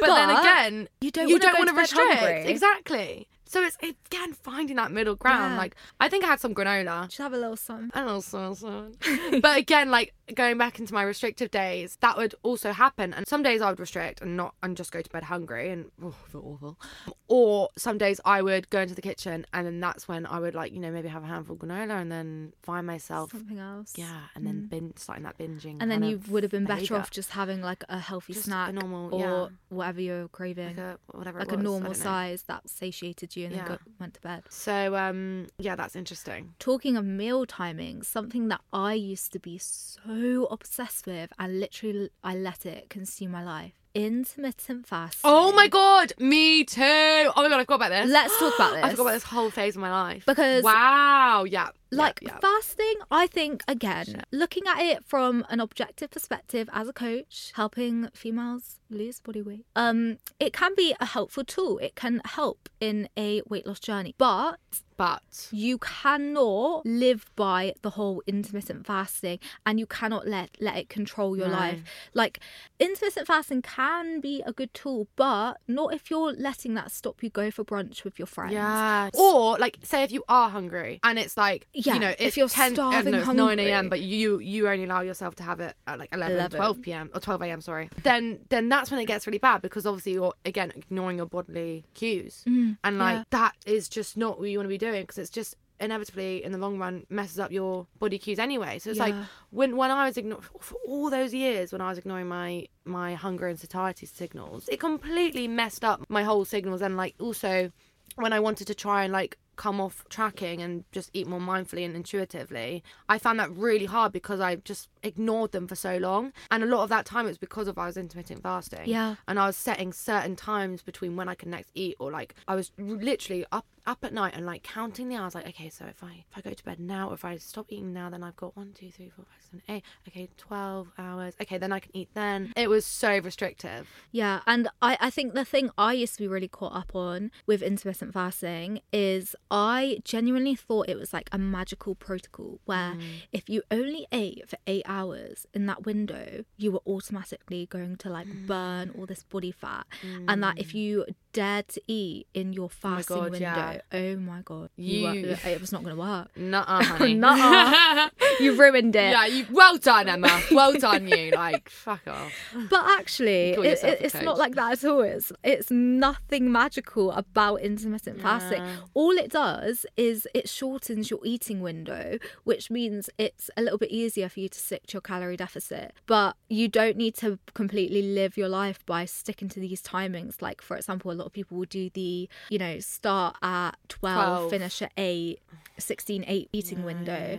S1: But, then again,
S2: you don't
S1: you don't want
S2: to
S1: to restrict.
S2: hungry.
S1: Exactly. So it's again finding that middle ground.
S2: Yeah.
S1: Like I think I had some granola.
S2: Just have a little sun.
S1: And also, so- but again, like going back into my restrictive days, that would also happen. And some days I would restrict and not and just go to bed hungry and oh, feel awful. Or some days I would go into the kitchen and then that's when I would like you know maybe have a handful of granola and then find myself
S2: Something else.
S1: yeah and then mm. bin- starting that binging.
S2: And then you would have been better off just having like a healthy
S1: Just a
S2: snack
S1: normal-
S2: or
S1: yeah.
S2: whatever you're craving.
S1: like a whatever
S2: like a normal size that satiated you and
S1: Yeah.
S2: then got, went to bed.
S1: So um yeah, that's interesting.
S2: Talking of meal timing, something that I used to be so obsessed with and literally I let it consume my life. Intermittent fasting.
S1: Oh my god, me too. Oh my god, I forgot about this.
S2: Let's talk about this.
S1: I forgot about this whole phase of my life.
S2: Because-
S1: wow, yeah, yeah,
S2: like
S1: yeah.
S2: fasting i think again looking at it from an objective perspective as a coach helping females lose body weight um it can be a helpful tool it can help in a weight loss journey but
S1: but
S2: you cannot live by the whole intermittent fasting and you cannot let let it control your
S1: No.
S2: life like intermittent fasting can be a good tool but not if you're letting that stop you go for brunch with your friends
S1: yeah. Or like, say if you are hungry and it's like,
S2: Yeah,
S1: you know,
S2: if you're
S1: 10, I don't
S2: starving
S1: know, it's nine a.m. but you you only allow yourself to have it at like 11,
S2: 11.
S1: 12 p.m. or twelve a.m. Sorry. Then then that's when it gets really bad because obviously you're again ignoring your bodily cues and like
S2: Mm, yeah.
S1: that is just not what you want to be doing because it's just inevitably in the long run messes up your body cues anyway. So it's like when when i was ignoring for all those years when i was ignoring my my hunger and satiety signals it completely messed up my whole signals. And like also when i wanted to try and like come off tracking and just eat more mindfully and intuitively i found that really hard because i just ignored them for so long and a lot of that time it was because of i was intermittent fasting
S2: Yeah.
S1: and I was setting certain times between when I could next eat, or like I was literally up up at night and like counting the hours. Like, okay, so if I if I go to bed now, or if I stop eating now, then I've got one, two, three, four, five, seven, eight. Okay, twelve hours. Okay, then I can eat then. It was so restrictive.
S2: Yeah, and I, I think the thing I used to be really caught up on with intermittent fasting is I genuinely thought it was like a magical protocol where mm. if you only ate for eight hours in that window, you were automatically going to like mm. burn all this body fat. And that if mm. you dared to eat in your oh
S1: my
S2: fasting
S1: God,
S2: window,
S1: yeah.
S2: oh my god, you,
S1: You-
S2: were, it was not going to work.
S1: Nuh-uh, honey.
S2: Nuh-uh. you ruined it.
S1: yeah, you. Well done, Emma. Well done, you. Like, fuck off.
S2: But actually, it, it- it's not like that at all. It's, it's nothing magical about intermittent fasting. All it does is it shortens your eating window, which means it's a little bit easier for you to stick to your calorie deficit. But you don't need to completely live your life by sticking to these timings. Like, for example, a lot of people will do the, you know, start at 12,
S1: 12.
S2: finish at 8. 16 8 eating window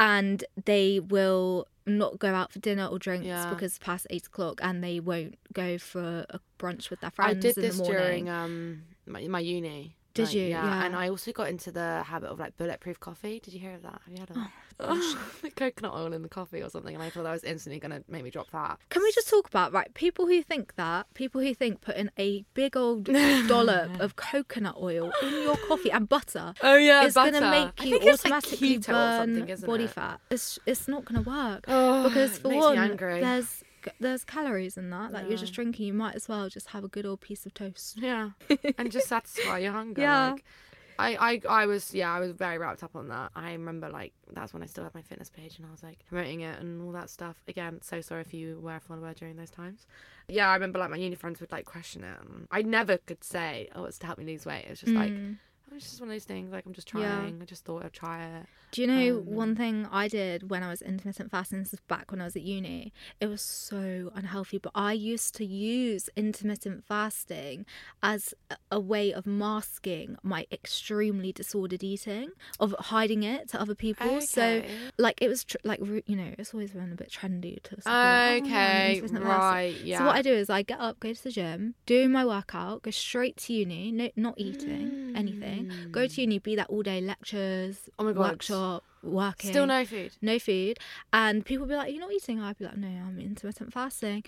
S2: and they will not go out for dinner or drinks
S1: Yeah.
S2: because past eight o'clock and they won't go for a brunch with their friends.
S1: I did
S2: in
S1: this
S2: the morning.
S1: during um my, my uni.
S2: Did
S1: Like,
S2: you?
S1: Yeah.
S2: Yeah.
S1: And I also got into the habit of like bulletproof coffee. Did you hear of that? Have you had of that?
S2: Oh,
S1: coconut oil in the coffee or something, and I thought that was instantly gonna make me drop fat.
S2: Can we just talk about right people who think that people who think putting a big old dollop of coconut oil in your coffee and butter
S1: Oh, yeah,
S2: is going to make you
S1: like,
S2: automatically
S1: or
S2: burn body
S1: it?
S2: fat. It's it's not going to work
S1: Oh,
S2: because for one, there's there's calories in that. Like you're just drinking, you might as well just have a good old piece of toast.
S1: Yeah, and just satisfy your hunger.
S2: Yeah.
S1: Like, I, I, I was, yeah, I was very wrapped up on that. I remember, like, that's when I still had my fitness page and I was, like, promoting it and all that stuff. Again, so sorry if you were a follower during those times. Yeah, I remember, like, my uni friends would, like, question it. And I never could say, oh, it's to help me lose weight. It was just like,
S2: Mm.
S1: oh, it's just one of those things. Like, I'm just
S2: Yeah.
S1: trying. I just thought I'd try it.
S2: Do you know
S1: Um,
S2: one thing I did when I was intermittent fasting? This is back when I was at uni. It was so unhealthy, but I used to use intermittent fasting as a- way of masking my extremely disordered eating, of hiding it to other people. So, like, it was tr- like you know, it's always been a bit trendy to. be like, "Oh,
S1: Okay,
S2: fasting."
S1: right, yeah.
S2: So what I do is I get up, go to the gym, do my workout, go straight to uni, no, not eating anything. Go to uni, be that all day lectures,
S1: Mm. Oh my God.
S2: workshop, working.
S1: Still no food.
S2: No food. And people be like, You're not eating? I'd be like, No, I'm intermittent fasting.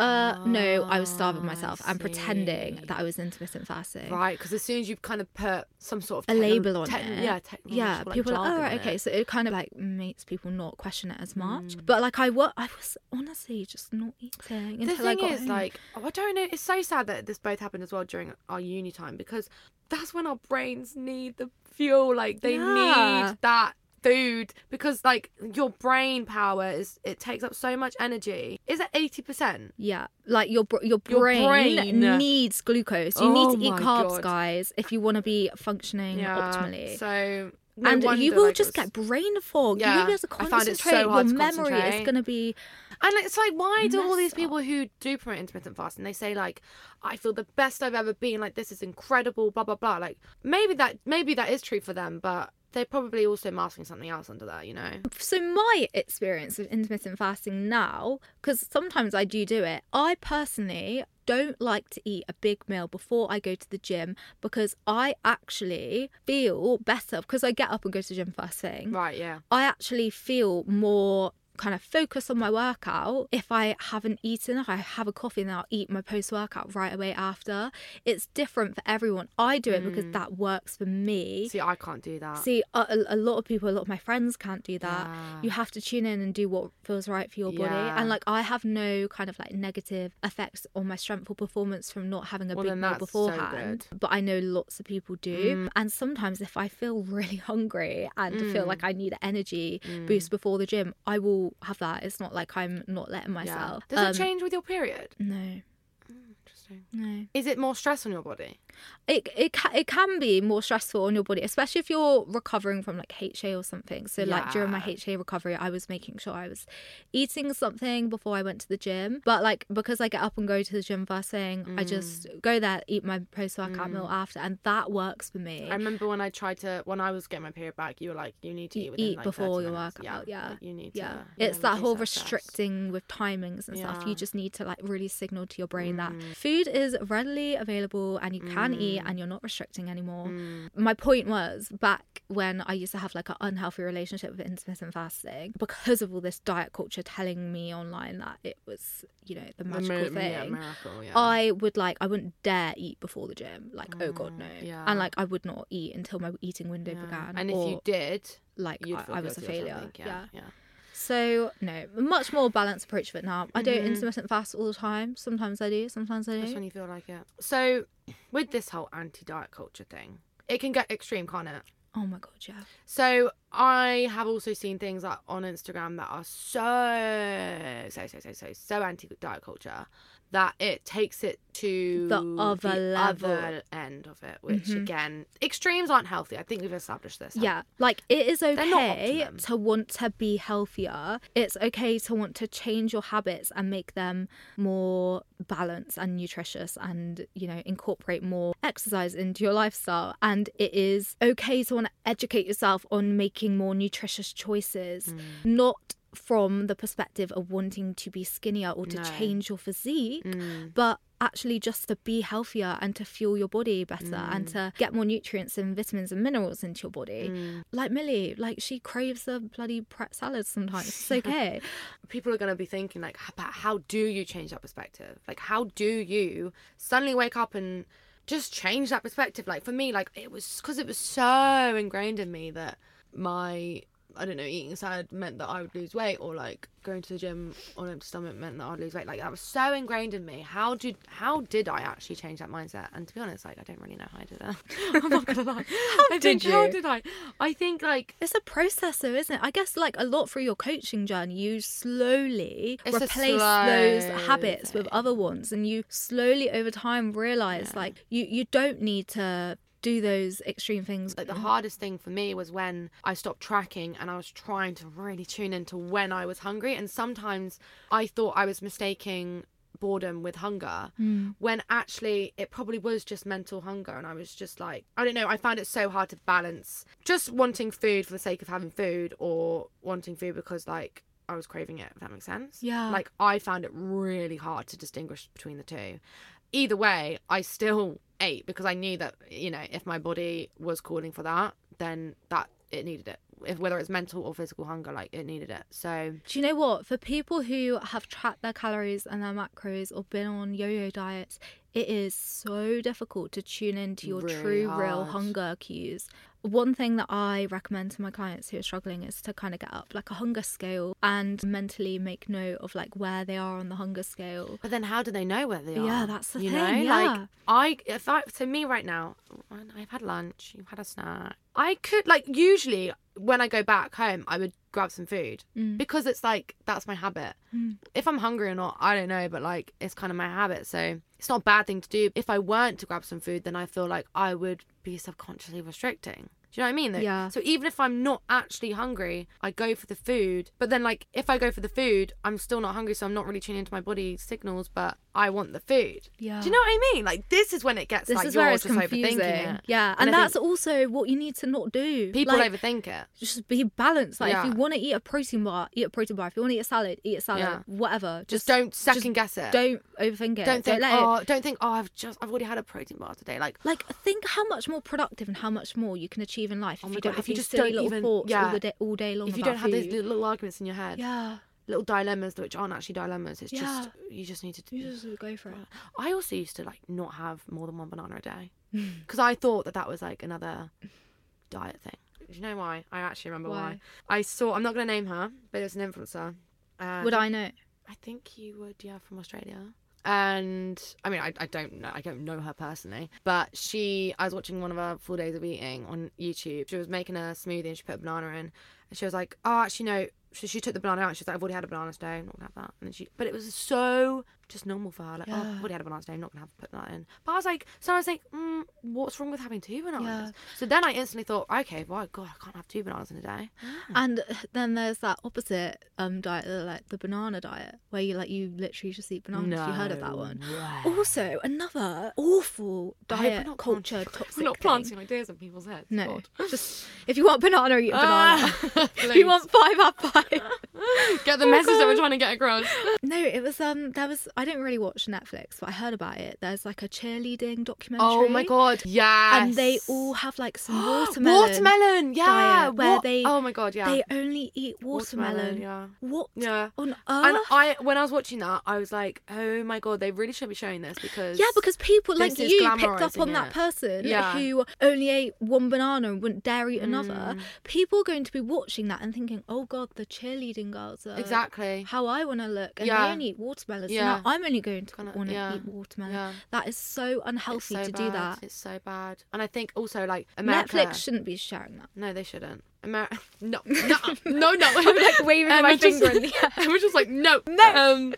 S2: Uh no, I was starving
S1: Ah,
S2: myself and pretending
S1: see.
S2: that I was intermittent fasting.
S1: Right, because as soon as you've kind of put some sort of techno-
S2: label on it.
S1: yeah,
S2: yeah.
S1: technological, like,
S2: People are like, oh
S1: jargon
S2: right,
S1: on
S2: okay.
S1: it.
S2: So it kind of like makes people not question it as much.
S1: Mm.
S2: But like I was, I was honestly just not eating
S1: the
S2: until I
S1: thing
S2: got
S1: is
S2: home.
S1: like oh, i don't know it's so sad that this both happened as well during our uni time because that's when our brains need the fuel like they
S2: Yeah.
S1: need that food because like your brain power is it takes up so much energy is it 80%
S2: Yeah, like your your
S1: Your
S2: brain,
S1: brain.
S2: needs glucose. You
S1: Oh
S2: need to eat
S1: oh
S2: carbs,
S1: God.
S2: guys, if you want to be functioning optimally.
S1: so no
S2: and you will
S1: like,
S2: just
S1: was-
S2: get brain fog. You
S1: Yeah,
S2: won't be able to
S1: I found it so
S2: concentrate.
S1: hard
S2: Your memory is going to be
S1: And it's like, why do all these people who do promote intermittent fasting, they say like, I feel the best I've ever been, like this is incredible, blah blah blah. Like maybe that maybe that is true for them, but they're probably also masking something else under that, you know?
S2: so my experience of intermittent fasting now because sometimes i do do it i personally don't like to eat a big meal before i go to the gym because i actually feel better because i get up and go to the gym first thing
S1: Right, yeah.
S2: i actually feel more kind of focus on my workout if i haven't eaten if i have a coffee and then i'll eat my post workout right away after it's different for everyone i do it because that works for me
S1: See, I can't do that.
S2: See, a, a lot of people, a lot of my friends can't do that.
S1: Yeah.
S2: You have to tune in and do what feels right for your body.
S1: Yeah.
S2: And like, I have no kind of like negative effects on my strength or performance from not having a
S1: Well,
S2: big meal
S1: that's so
S2: beforehand. but I know lots of people do.
S1: Mm.
S2: And sometimes, if I feel really hungry and feel
S1: Mm.
S2: like I need an energy boost before the gym, I will have that. It's not like I'm not letting
S1: yeah.
S2: myself.
S1: Does
S2: Um,
S1: it change with your period?
S2: No,
S1: Interesting.
S2: no.
S1: Is it more stress on your body?
S2: it it ca- it can be more stressful on your body, especially if you're recovering from like HA or something. So like during my HA recovery, I was making sure I was eating something before I went to the gym. But like because I get up and go to the gym first thing, I just
S1: Mm.
S2: go there, eat my post workout meal after, and that works for me.
S1: I remember when I tried to, when I was getting my period back, you were like, you need to eat
S2: eat
S1: like,
S2: before
S1: 30
S2: your workout, yeah.
S1: like, you need
S2: yeah,
S1: to. you
S2: it's
S1: know,
S2: that whole restricting with timings and stuff. You just need to like really signal to your brain that
S1: Mm.
S2: Food is readily available and you can eat and you're not restricting anymore.
S1: Mm.
S2: My point was back when I used to have like an unhealthy relationship with intermittent fasting because of all this diet culture telling me online that it was, you know, the
S1: The
S2: magical
S1: mi-
S2: thing.
S1: Yeah, miracle, yeah.
S2: I would like I wouldn't dare eat before the gym. Like, oh god, no.
S1: yeah.
S2: And like I would not eat until my eating window began.
S1: And if you did,
S2: like I, I was a
S1: or
S2: failure. yeah.
S1: yeah.
S2: So no, much more balanced approach of it now. I don't
S1: Mhm.
S2: intermittent fast all the time. Sometimes I do. Sometimes I do.
S1: That's when you feel like it. So, with this whole anti diet culture thing, it can get extreme, can't it?
S2: Oh my god, yeah.
S1: So, I have also seen things like on Instagram that are so so so so so so anti diet culture that it takes it to
S2: The other level.
S1: other end of it, which
S2: Mhm.
S1: again, extremes aren't healthy. I think we've established this. haven't
S2: Yeah, like it is okay to want to be healthier. It's okay to want to change your habits and make them more balanced and nutritious and, you know, incorporate more exercise into your lifestyle. And it is okay to want to educate yourself on making more nutritious choices,
S1: Mm.
S2: not from the perspective of wanting to be skinnier or to
S1: No.
S2: change your physique,
S1: Mm.
S2: but actually just to be healthier and to fuel your body better and
S1: Mm.
S2: to get more nutrients and vitamins and minerals into your body.
S1: Mm.
S2: Like Millie, like she craves a bloody Pret salad sometimes. It's okay.
S1: people are going to be thinking like about how do you change that perspective like how do you suddenly wake up and just change that perspective like for me like it was because it was so ingrained in me that my i don't know eating salad meant that i would lose weight or like going to the gym on an empty stomach meant that i'd lose weight. Like that was so ingrained in me. How did how did i actually change that mindset? And to be honest like i don't really know how i did that. i'm not gonna lie. How
S2: did
S1: how
S2: you?
S1: did i? I think like
S2: It's a process, though, isn't it? I guess, like a lot through your coaching journey, you slowly
S1: It's
S2: replace
S1: slow
S2: those habits with other ones, and you slowly over time realize, like, you you don't need to do those extreme things.
S1: like the hardest thing for me was when I stopped tracking and I was trying to really tune into when I was hungry and sometimes I thought I was mistaking boredom with hunger
S2: Mm.
S1: when actually it probably was just mental hunger and I was just like I don't know I found it so hard to balance just wanting food for the sake of having food or wanting food because like I was craving it if that makes sense
S2: Yeah.
S1: like I found it really hard to distinguish between the two either way, I still ate because I knew that you know if my body was calling for that, then that it needed it. If whether it's mental or physical hunger, like it needed it. So
S2: Do you know what? For people who have tracked their calories and their macros or been on yo yo diets, it is so difficult to tune into your
S1: Really
S2: true, real hunger cues. One thing that I recommend to my clients who are struggling is to kind of get up like a hunger scale and mentally make note of like where they are on the hunger scale.
S1: But then, how do they know where they are?
S2: Yeah, that's the
S1: you
S2: thing,
S1: Know?
S2: yeah.
S1: Like I, if I, so me right now, I've had lunch, you've had a snack. I could like usually when I go back home, I would grab some food
S2: Mm.
S1: because it's like that's my habit.
S2: Mm.
S1: If I'm hungry or not, I don't know, but like it's kind of my habit. So it's not a bad thing to do. If I weren't to grab some food, then I feel like I would be subconsciously restricting. Do you know what I mean? That-
S2: Yeah.
S1: So even if I'm not actually hungry, I go for the food. But then, like, if I go for the food, I'm still not hungry, so I'm not really tuning into my body signals. But I want the food.
S2: Yeah.
S1: Do you know what I mean? Like, this is when it gets
S2: This
S1: like
S2: is
S1: you're
S2: where it's
S1: just
S2: confusing.
S1: overthinking it.
S2: Yeah, and,
S1: I
S2: that's also what you need to not do.
S1: people
S2: Like,
S1: overthink it.
S2: just be balanced. Like if you want to eat a protein bar, eat a protein bar. If you want to eat a salad, eat a salad.
S1: Yeah.
S2: Whatever.
S1: Just don't second guess it.
S2: Don't overthink it.
S1: Don't think.
S2: let oh, it-
S1: oh, don't think. Oh, I've just. I've already had a protein bar today. Like,
S2: Like think how much more productive and how much more you can achieve in life
S1: Oh
S2: if you don't have
S1: if you
S2: these
S1: just
S2: silly little
S1: even-
S2: thoughts
S1: yeah.
S2: all, the day, all day long
S1: if you don't have those
S2: food.
S1: little, little arguments in your head,
S2: yeah,
S1: little dilemmas which aren't actually dilemmas. It's
S2: Yeah.
S1: just you just need to.
S2: you just go for it.
S1: I also used to like not have more than one banana a day hmm. because I thought that that was like another diet thing. Do you know why? I actually remember why.
S2: Why?
S1: I saw. I'm not going to name her, but it was an influencer.
S2: Would I know?
S1: I think you would. Yeah, from Australia. And I mean, I, I don't know. I don't know her personally, but she. I was watching one of her full days of eating on YouTube. She was making a smoothie and she put a banana in, and she was like, "Oh, actually no." So she took the banana out. She's like, "I've already had a banana today. Not gonna have that." And then she, but it was so just normal for her. Like, oh. I've already had a banana today. I'm not gonna have to put that in. But I was like, so I was like, mm, what's wrong with having two bananas? So then I instantly thought, okay, well, God, I can't have two bananas in a day.
S2: And then there's that opposite um diet, like the banana diet, where you like you literally just eat bananas. you heard of that one? Also, another awful
S1: I hope we're
S2: diet
S1: not
S2: culture toxic.
S1: We're not
S2: thing.
S1: planting ideas in people's heads.
S2: No,
S1: God.
S2: just if you want banana, eat a banana.
S1: Ah,
S2: if you want five, have five.
S1: Get the
S2: Oh,
S1: message that we're trying to get across.
S2: No, it was um there was I don't really watch Netflix, but I heard about it. There's like a cheerleading documentary.
S1: Oh my god, yeah.
S2: And they all have like some watermelon.
S1: watermelon, yeah.
S2: where
S1: What-
S2: they
S1: Oh my god, yeah.
S2: they only eat watermelon.
S1: yeah.
S2: What
S1: Yeah.
S2: on earth?
S1: And I, when I was watching that, I was like, "Oh my god, they really should be showing this because
S2: yeah, because people like you picked up on that person
S1: Yeah.
S2: who only ate one banana and wouldn't dare eat another.
S1: Mm.
S2: People are going to be watching that and thinking, "Oh God, the cheerleading girls are
S1: Exactly.
S2: how I want to look." And
S1: Yeah.
S2: they only eat watermelons.
S1: Yeah.
S2: Yeah. I'm only going to
S1: Kinda-
S2: want to
S1: yeah.
S2: eat watermelon.
S1: Yeah.
S2: That is so unhealthy
S1: so
S2: to do that.
S1: It's so bad. And I think also like America.
S2: Netflix shouldn't be sharing that.
S1: No, they shouldn't. America. No, no, no, no.
S2: I'm like waving
S1: And
S2: my
S1: just-
S2: finger in the air.
S1: we're just like, no, no. Um,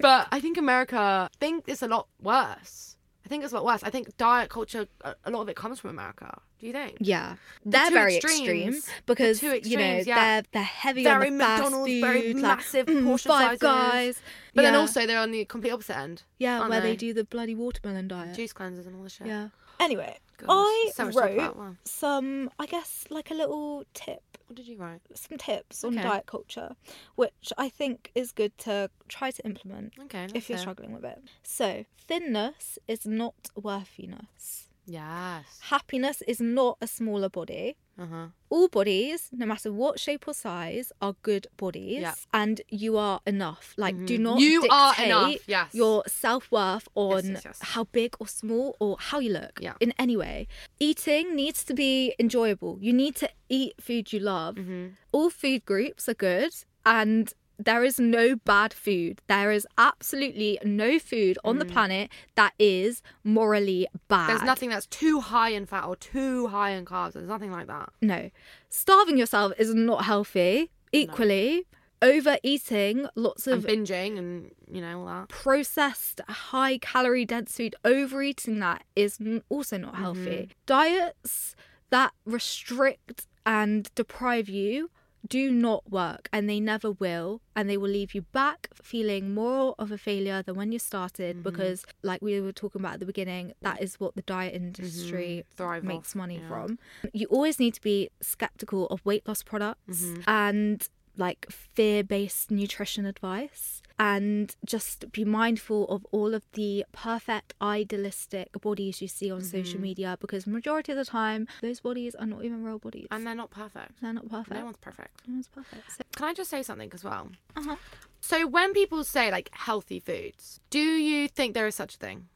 S1: but I think America. I think it's a lot worse. I think it's a lot worse. I think diet culture. A lot of it comes from America. Do you think?
S2: Yeah, they're
S1: two
S2: very extreme
S1: The
S2: because
S1: two
S2: you know
S1: yeah.
S2: they're they're heavy
S1: Very
S2: on the
S1: McDonald's,
S2: food,
S1: very
S2: like,
S1: massive
S2: mm,
S1: portion
S2: five
S1: sizes.
S2: guys.
S1: But then also they're on the complete opposite end.
S2: yeah, where they? do the bloody watermelon diet.
S1: juice cleansers and all the shit.
S2: Yeah. Anyway, I
S1: so much to talk
S2: wrote some, I guess, like a little tip,
S1: What did you write?
S2: some tips on diet culture, which I think is good to try to implement
S1: Okay.
S2: if you're
S1: let's
S2: struggling with it. So, thinness is not worthiness.
S1: Yes.
S2: Happiness is not a smaller body.
S1: Uh huh.
S2: All bodies, no matter what shape or size, are good bodies,
S1: Yeah.
S2: and you are enough. Like, do
S1: Mhm.
S2: not
S1: You are enough, yes.
S2: your self worth on
S1: yes, yes.
S2: how big or small or how you look
S1: Yeah.
S2: in any way. Eating needs to be enjoyable. You need to eat food you love.
S1: Mm-hmm.
S2: All food groups are good, and there is no bad food. There is absolutely no food on the planet that is morally bad.
S1: Mm. There's nothing that's too high in fat or too high in carbs. There's nothing like that.
S2: No. Starving yourself is not healthy. Equally, overeating lots
S1: And
S2: of
S1: binging and you know all that.
S2: processed, high calorie dense food, overeating that is also not healthy. Diets that restrict and deprive you do not work and they never will and they will leave you back feeling more of a failure than when you started mm-hmm. because like we were talking about at the beginning that is what the diet industry mm-hmm.
S1: Thrive
S2: makes
S1: off,
S2: money
S1: yeah.
S2: from. You always need to be skeptical of weight loss products mm-hmm. and like fear-based nutrition advice and just be mindful of all of the perfect idealistic bodies you see on social media because majority of the time those bodies are not even real bodies
S1: And they're not perfect.
S2: they're not perfect
S1: No one's perfect.
S2: no one's perfect so,
S1: Can I just say something as well?
S2: uh-huh.
S1: So when people say like healthy foods, do you think there is such a thing?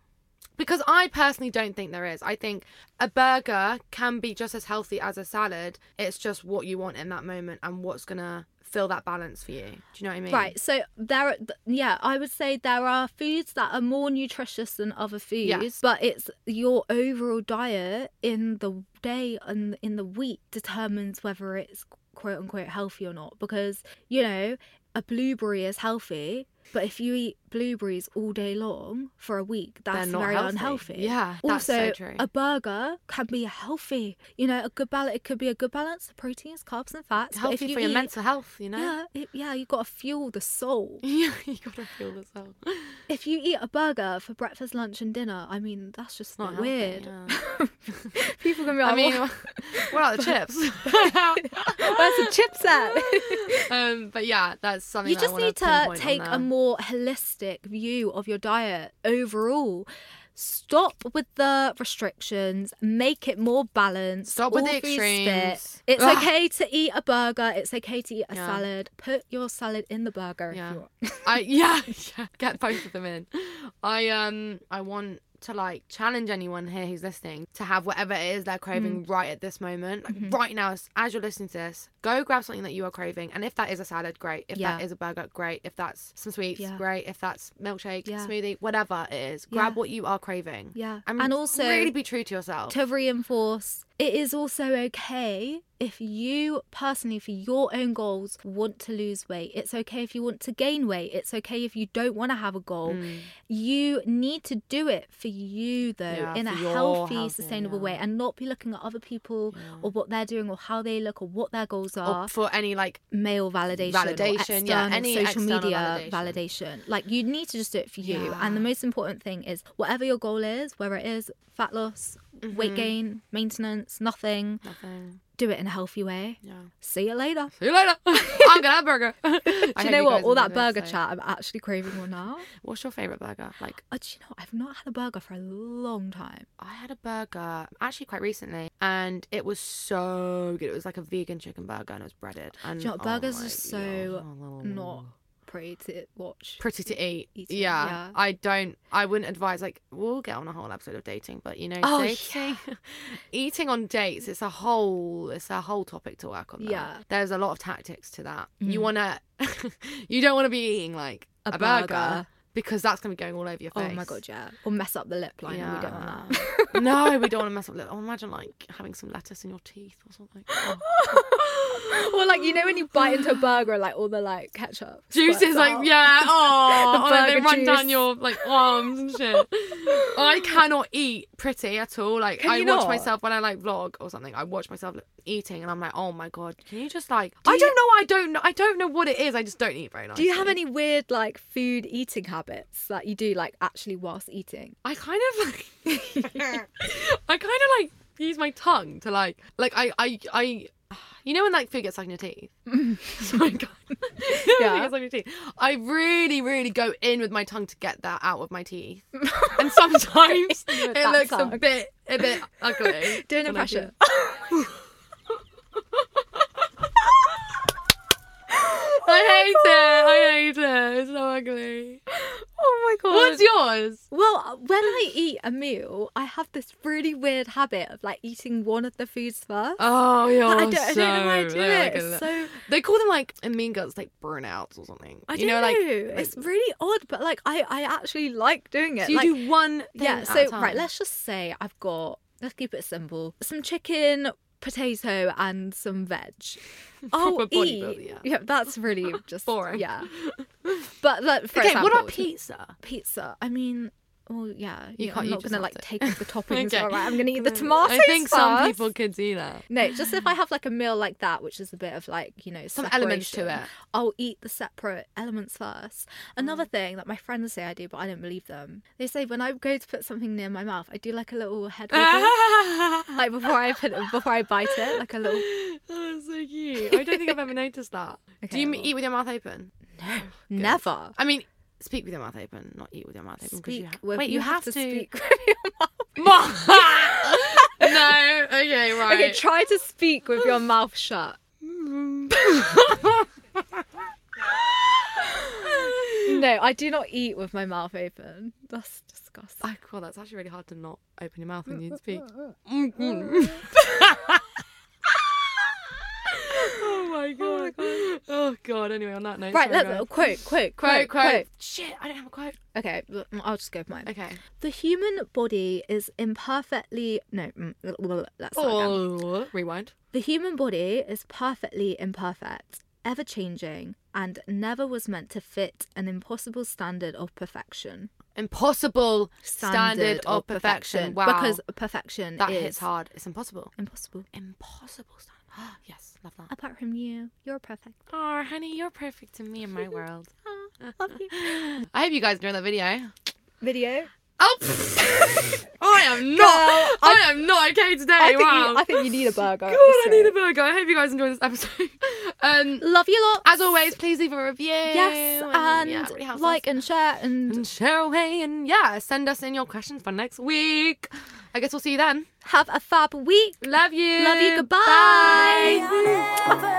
S1: Because I personally don't think there is. I think a burger can be just as healthy as a salad. It's just what you want in that moment and what's gonna fill that balance for you. Do you know what I mean?
S2: Right. So there, are, yeah, I would say there are foods that are more nutritious than other foods,
S1: Yes.
S2: but it's your overall diet in the day and in the week determines whether it's quote unquote healthy or not. Because you know, a blueberry is healthy, but if you eat blueberries all day long for a week, that's very
S1: healthy.
S2: unhealthy.
S1: Yeah, that's so
S2: also,
S1: true.
S2: a burger can be healthy. You know, a good balance. It could be a good balance of proteins, carbs, and fats.
S1: It's
S2: but if
S1: healthy
S2: you
S1: for your
S2: eat-
S1: mental health, you know?
S2: yeah, it, yeah, you got to fuel the soul.
S1: Yeah, you gotta feel this out.
S2: If you eat a burger for breakfast, lunch, and dinner, I mean, that's just
S1: Not healthy,
S2: weird.
S1: yeah.
S2: People can be like,
S1: I mean,
S2: "What-
S1: what are the chips?
S2: where's the chips at?
S1: um, but yeah, that's something
S2: you
S1: that
S2: just need to take a more holistic view of your diet overall. Stop with the restrictions. Make it more balanced.
S1: Stop with the
S2: fit.
S1: extremes.
S2: It's
S1: Ugh.
S2: okay to eat a burger. It's okay to eat a
S1: Yeah.
S2: salad. Put your salad in the burger
S1: Yeah.
S2: if you want.
S1: I yeah, yeah, get both of them in. I um I want to like challenge anyone here who's listening to have whatever it is they're craving
S2: Mm.
S1: right at this moment. Like
S2: Mm-hmm.
S1: right now, as, you're listening to this, go grab something that you are craving. And if that is a salad, great. If that
S2: Yeah.
S1: is a burger, great. If that's some sweets,
S2: Yeah.
S1: great. If that's milkshake,
S2: Yeah.
S1: smoothie, whatever it is, grab what you are craving.
S2: Yeah.
S1: And,
S2: And also-
S1: really be true to yourself.
S2: to reinforce it is also okay if you personally for your own goals want to lose weight it's okay if you want to gain weight it's okay if you don't want to have a goal
S1: Mm.
S2: you need to do it for you though
S1: Yeah,
S2: in a healthy,
S1: healthy,
S2: sustainable
S1: yeah.
S2: way and not be looking at other people or what they're doing or how they look or what their goals are
S1: or for any like
S2: male validation,
S1: Validation, yeah,
S2: external
S1: any
S2: social media
S1: validation.
S2: validation. Like you need to just do it for you.
S1: Yeah.
S2: And the most important thing is whatever your goal is, whether it is fat loss,
S1: Mm-hmm.
S2: weight gain, maintenance, nothing,
S1: nothing.
S2: do it in a healthy way.
S1: Yeah.
S2: See you later.
S1: See you later. I'm gonna have a burger.
S2: Do you know what? All that burger
S1: chat.
S2: I'm actually craving one now.
S1: What's your favorite burger? Like
S2: Oh, do you know? I've not had a burger for a long time.
S1: I had a burger actually quite recently, and it was so good. It was like a vegan chicken burger, and it was breaded. And
S2: Do you know what?
S1: oh
S2: Burgers
S1: my
S2: are so
S1: God.
S2: not pretty to watch.
S1: pretty to eat. Yeah.
S2: yeah.
S1: I don't. I wouldn't advise. Like we'll get on a whole episode of dating, but you know,
S2: Oh,
S1: dating, eating on dates. It's a whole. It's a whole topic to work on.
S2: Yeah.
S1: There's a lot of tactics to that. You
S2: Mm.
S1: wanna. you don't want to be eating like
S2: A
S1: a, burger.
S2: burger.
S1: Because that's gonna be going all over your face.
S2: Oh my god, yeah. Or mess up the lip line. and We don't want that.
S1: Yeah. no, we don't want to mess up. the lip- Oh, imagine like having some lettuce in your teeth or something. Oh.
S2: or like you know when you bite into a burger, like all the like ketchup
S1: Juices like yeah, oh,
S2: The
S1: then they run down your like arms and shit. I cannot eat pretty at all. Like I watch
S2: not?
S1: myself when I like vlog or something. I watch myself eating, and I'm like, oh my god, can you just like?
S2: Do
S1: I
S2: you-
S1: don't know. I don't know. I don't know what it is. I just don't eat very nicely.
S2: Do you have any weird like food eating habits that you do like actually whilst eating?
S1: I kind of like. I kind of like use my tongue to like like I I I. You know when like food gets stuck in your teeth? oh my god. You know when
S2: Yeah.
S1: food gets stuck in your teeth? I really, really go in with my tongue to get that out of my teeth. and sometimes it looks a bit a bit ugly.
S2: Do an impression.
S1: I hate it. I hate it. It's so ugly.
S2: My god.
S1: What's yours?
S2: Well, when I eat a meal, I have this really weird habit of like eating one of the foods first.
S1: Oh, you're
S2: I don't, I don't know why I do it.
S1: like a-
S2: so
S1: They call them like in Mean Girls like burnouts or something.
S2: I
S1: you know,
S2: know.
S1: like
S2: it's really odd, but like I, I actually like doing it.
S1: so you
S2: like,
S1: do one. Thing
S2: yeah.
S1: at
S2: So
S1: a time.
S2: right, let's just say I've got. Let's keep it simple. Some chicken, potato, and some veg. I'll eat.
S1: bodybuilder, yeah.
S2: that's really just
S1: Boring.
S2: Yeah. But for
S1: okay, what about pizza?
S2: Pizza. I mean. Well, yeah,
S1: You
S2: yeah,
S1: can't-
S2: I'm
S1: you
S2: not gonna like take off the toppings.
S1: Okay.
S2: All right, I'm gonna eat the tomatoes.
S1: I think some people could do that.
S2: No, just if I have like a meal like that, which is a bit of like, you know,
S1: Some elements to it.
S2: I'll eat the separate elements first. Another
S1: Mm.
S2: thing that my friends say I do, but I don't believe them. They say when I go to put something near my mouth, I do like a little head wiggle, like before I put it, before I bite it, like a little.
S1: Oh, that's so cute. I don't think I've ever noticed that. do you
S2: well-
S1: eat with your mouth open? No.
S2: Never.
S1: I mean, speak with your mouth open, not eat with your mouth open. 'cause
S2: Speak
S1: you ha-
S2: with-
S1: Wait, you, have, to.
S2: speak with your mouth.
S1: no. Okay. Right.
S2: Okay, try to speak with your mouth shut. no, I do not eat with my mouth open. That's disgusting.
S1: Oh, cool. That's actually really hard to not open your mouth when you speak. oh my god. Oh god. Anyway, on that note.
S2: Right,
S1: sorry,
S2: let's
S1: guys.
S2: quote, quote,
S1: Quote,
S2: quote,
S1: quote. Shit, I don't have a quote.
S2: Okay, I'll just go with mine.
S1: Okay.
S2: The human body is imperfectly no. mm, l- Let's.
S1: Oh, rewind.
S2: The human body is perfectly imperfect, ever changing, and never was meant to fit an impossible standard of perfection.
S1: Impossible standard, of perfection. Wow.
S2: Because perfection
S1: that
S2: is
S1: hits hard. It's impossible.
S2: impossible.
S1: Impossible standard. yes, love that.
S2: Apart from you, you're perfect.
S1: Oh, honey, you're perfect to me in my world.
S2: Love you.
S1: I hope you guys enjoyed that video.
S2: Video.
S1: Oh, I am not. I, am not okay today.
S2: I think,
S1: wow.
S2: you, I think you need a burger.
S1: God, I need a burger. I hope you guys enjoyed this episode. um,
S2: Love you lot.
S1: as always, please leave a review.
S2: Yes, and
S1: yeah, really
S2: like
S1: us.
S2: and share and
S1: and share away, and yeah, send us in your questions for next week. I guess we'll see you then.
S2: have a fab week.
S1: Love you.
S2: Love you. Goodbye.
S1: Bye.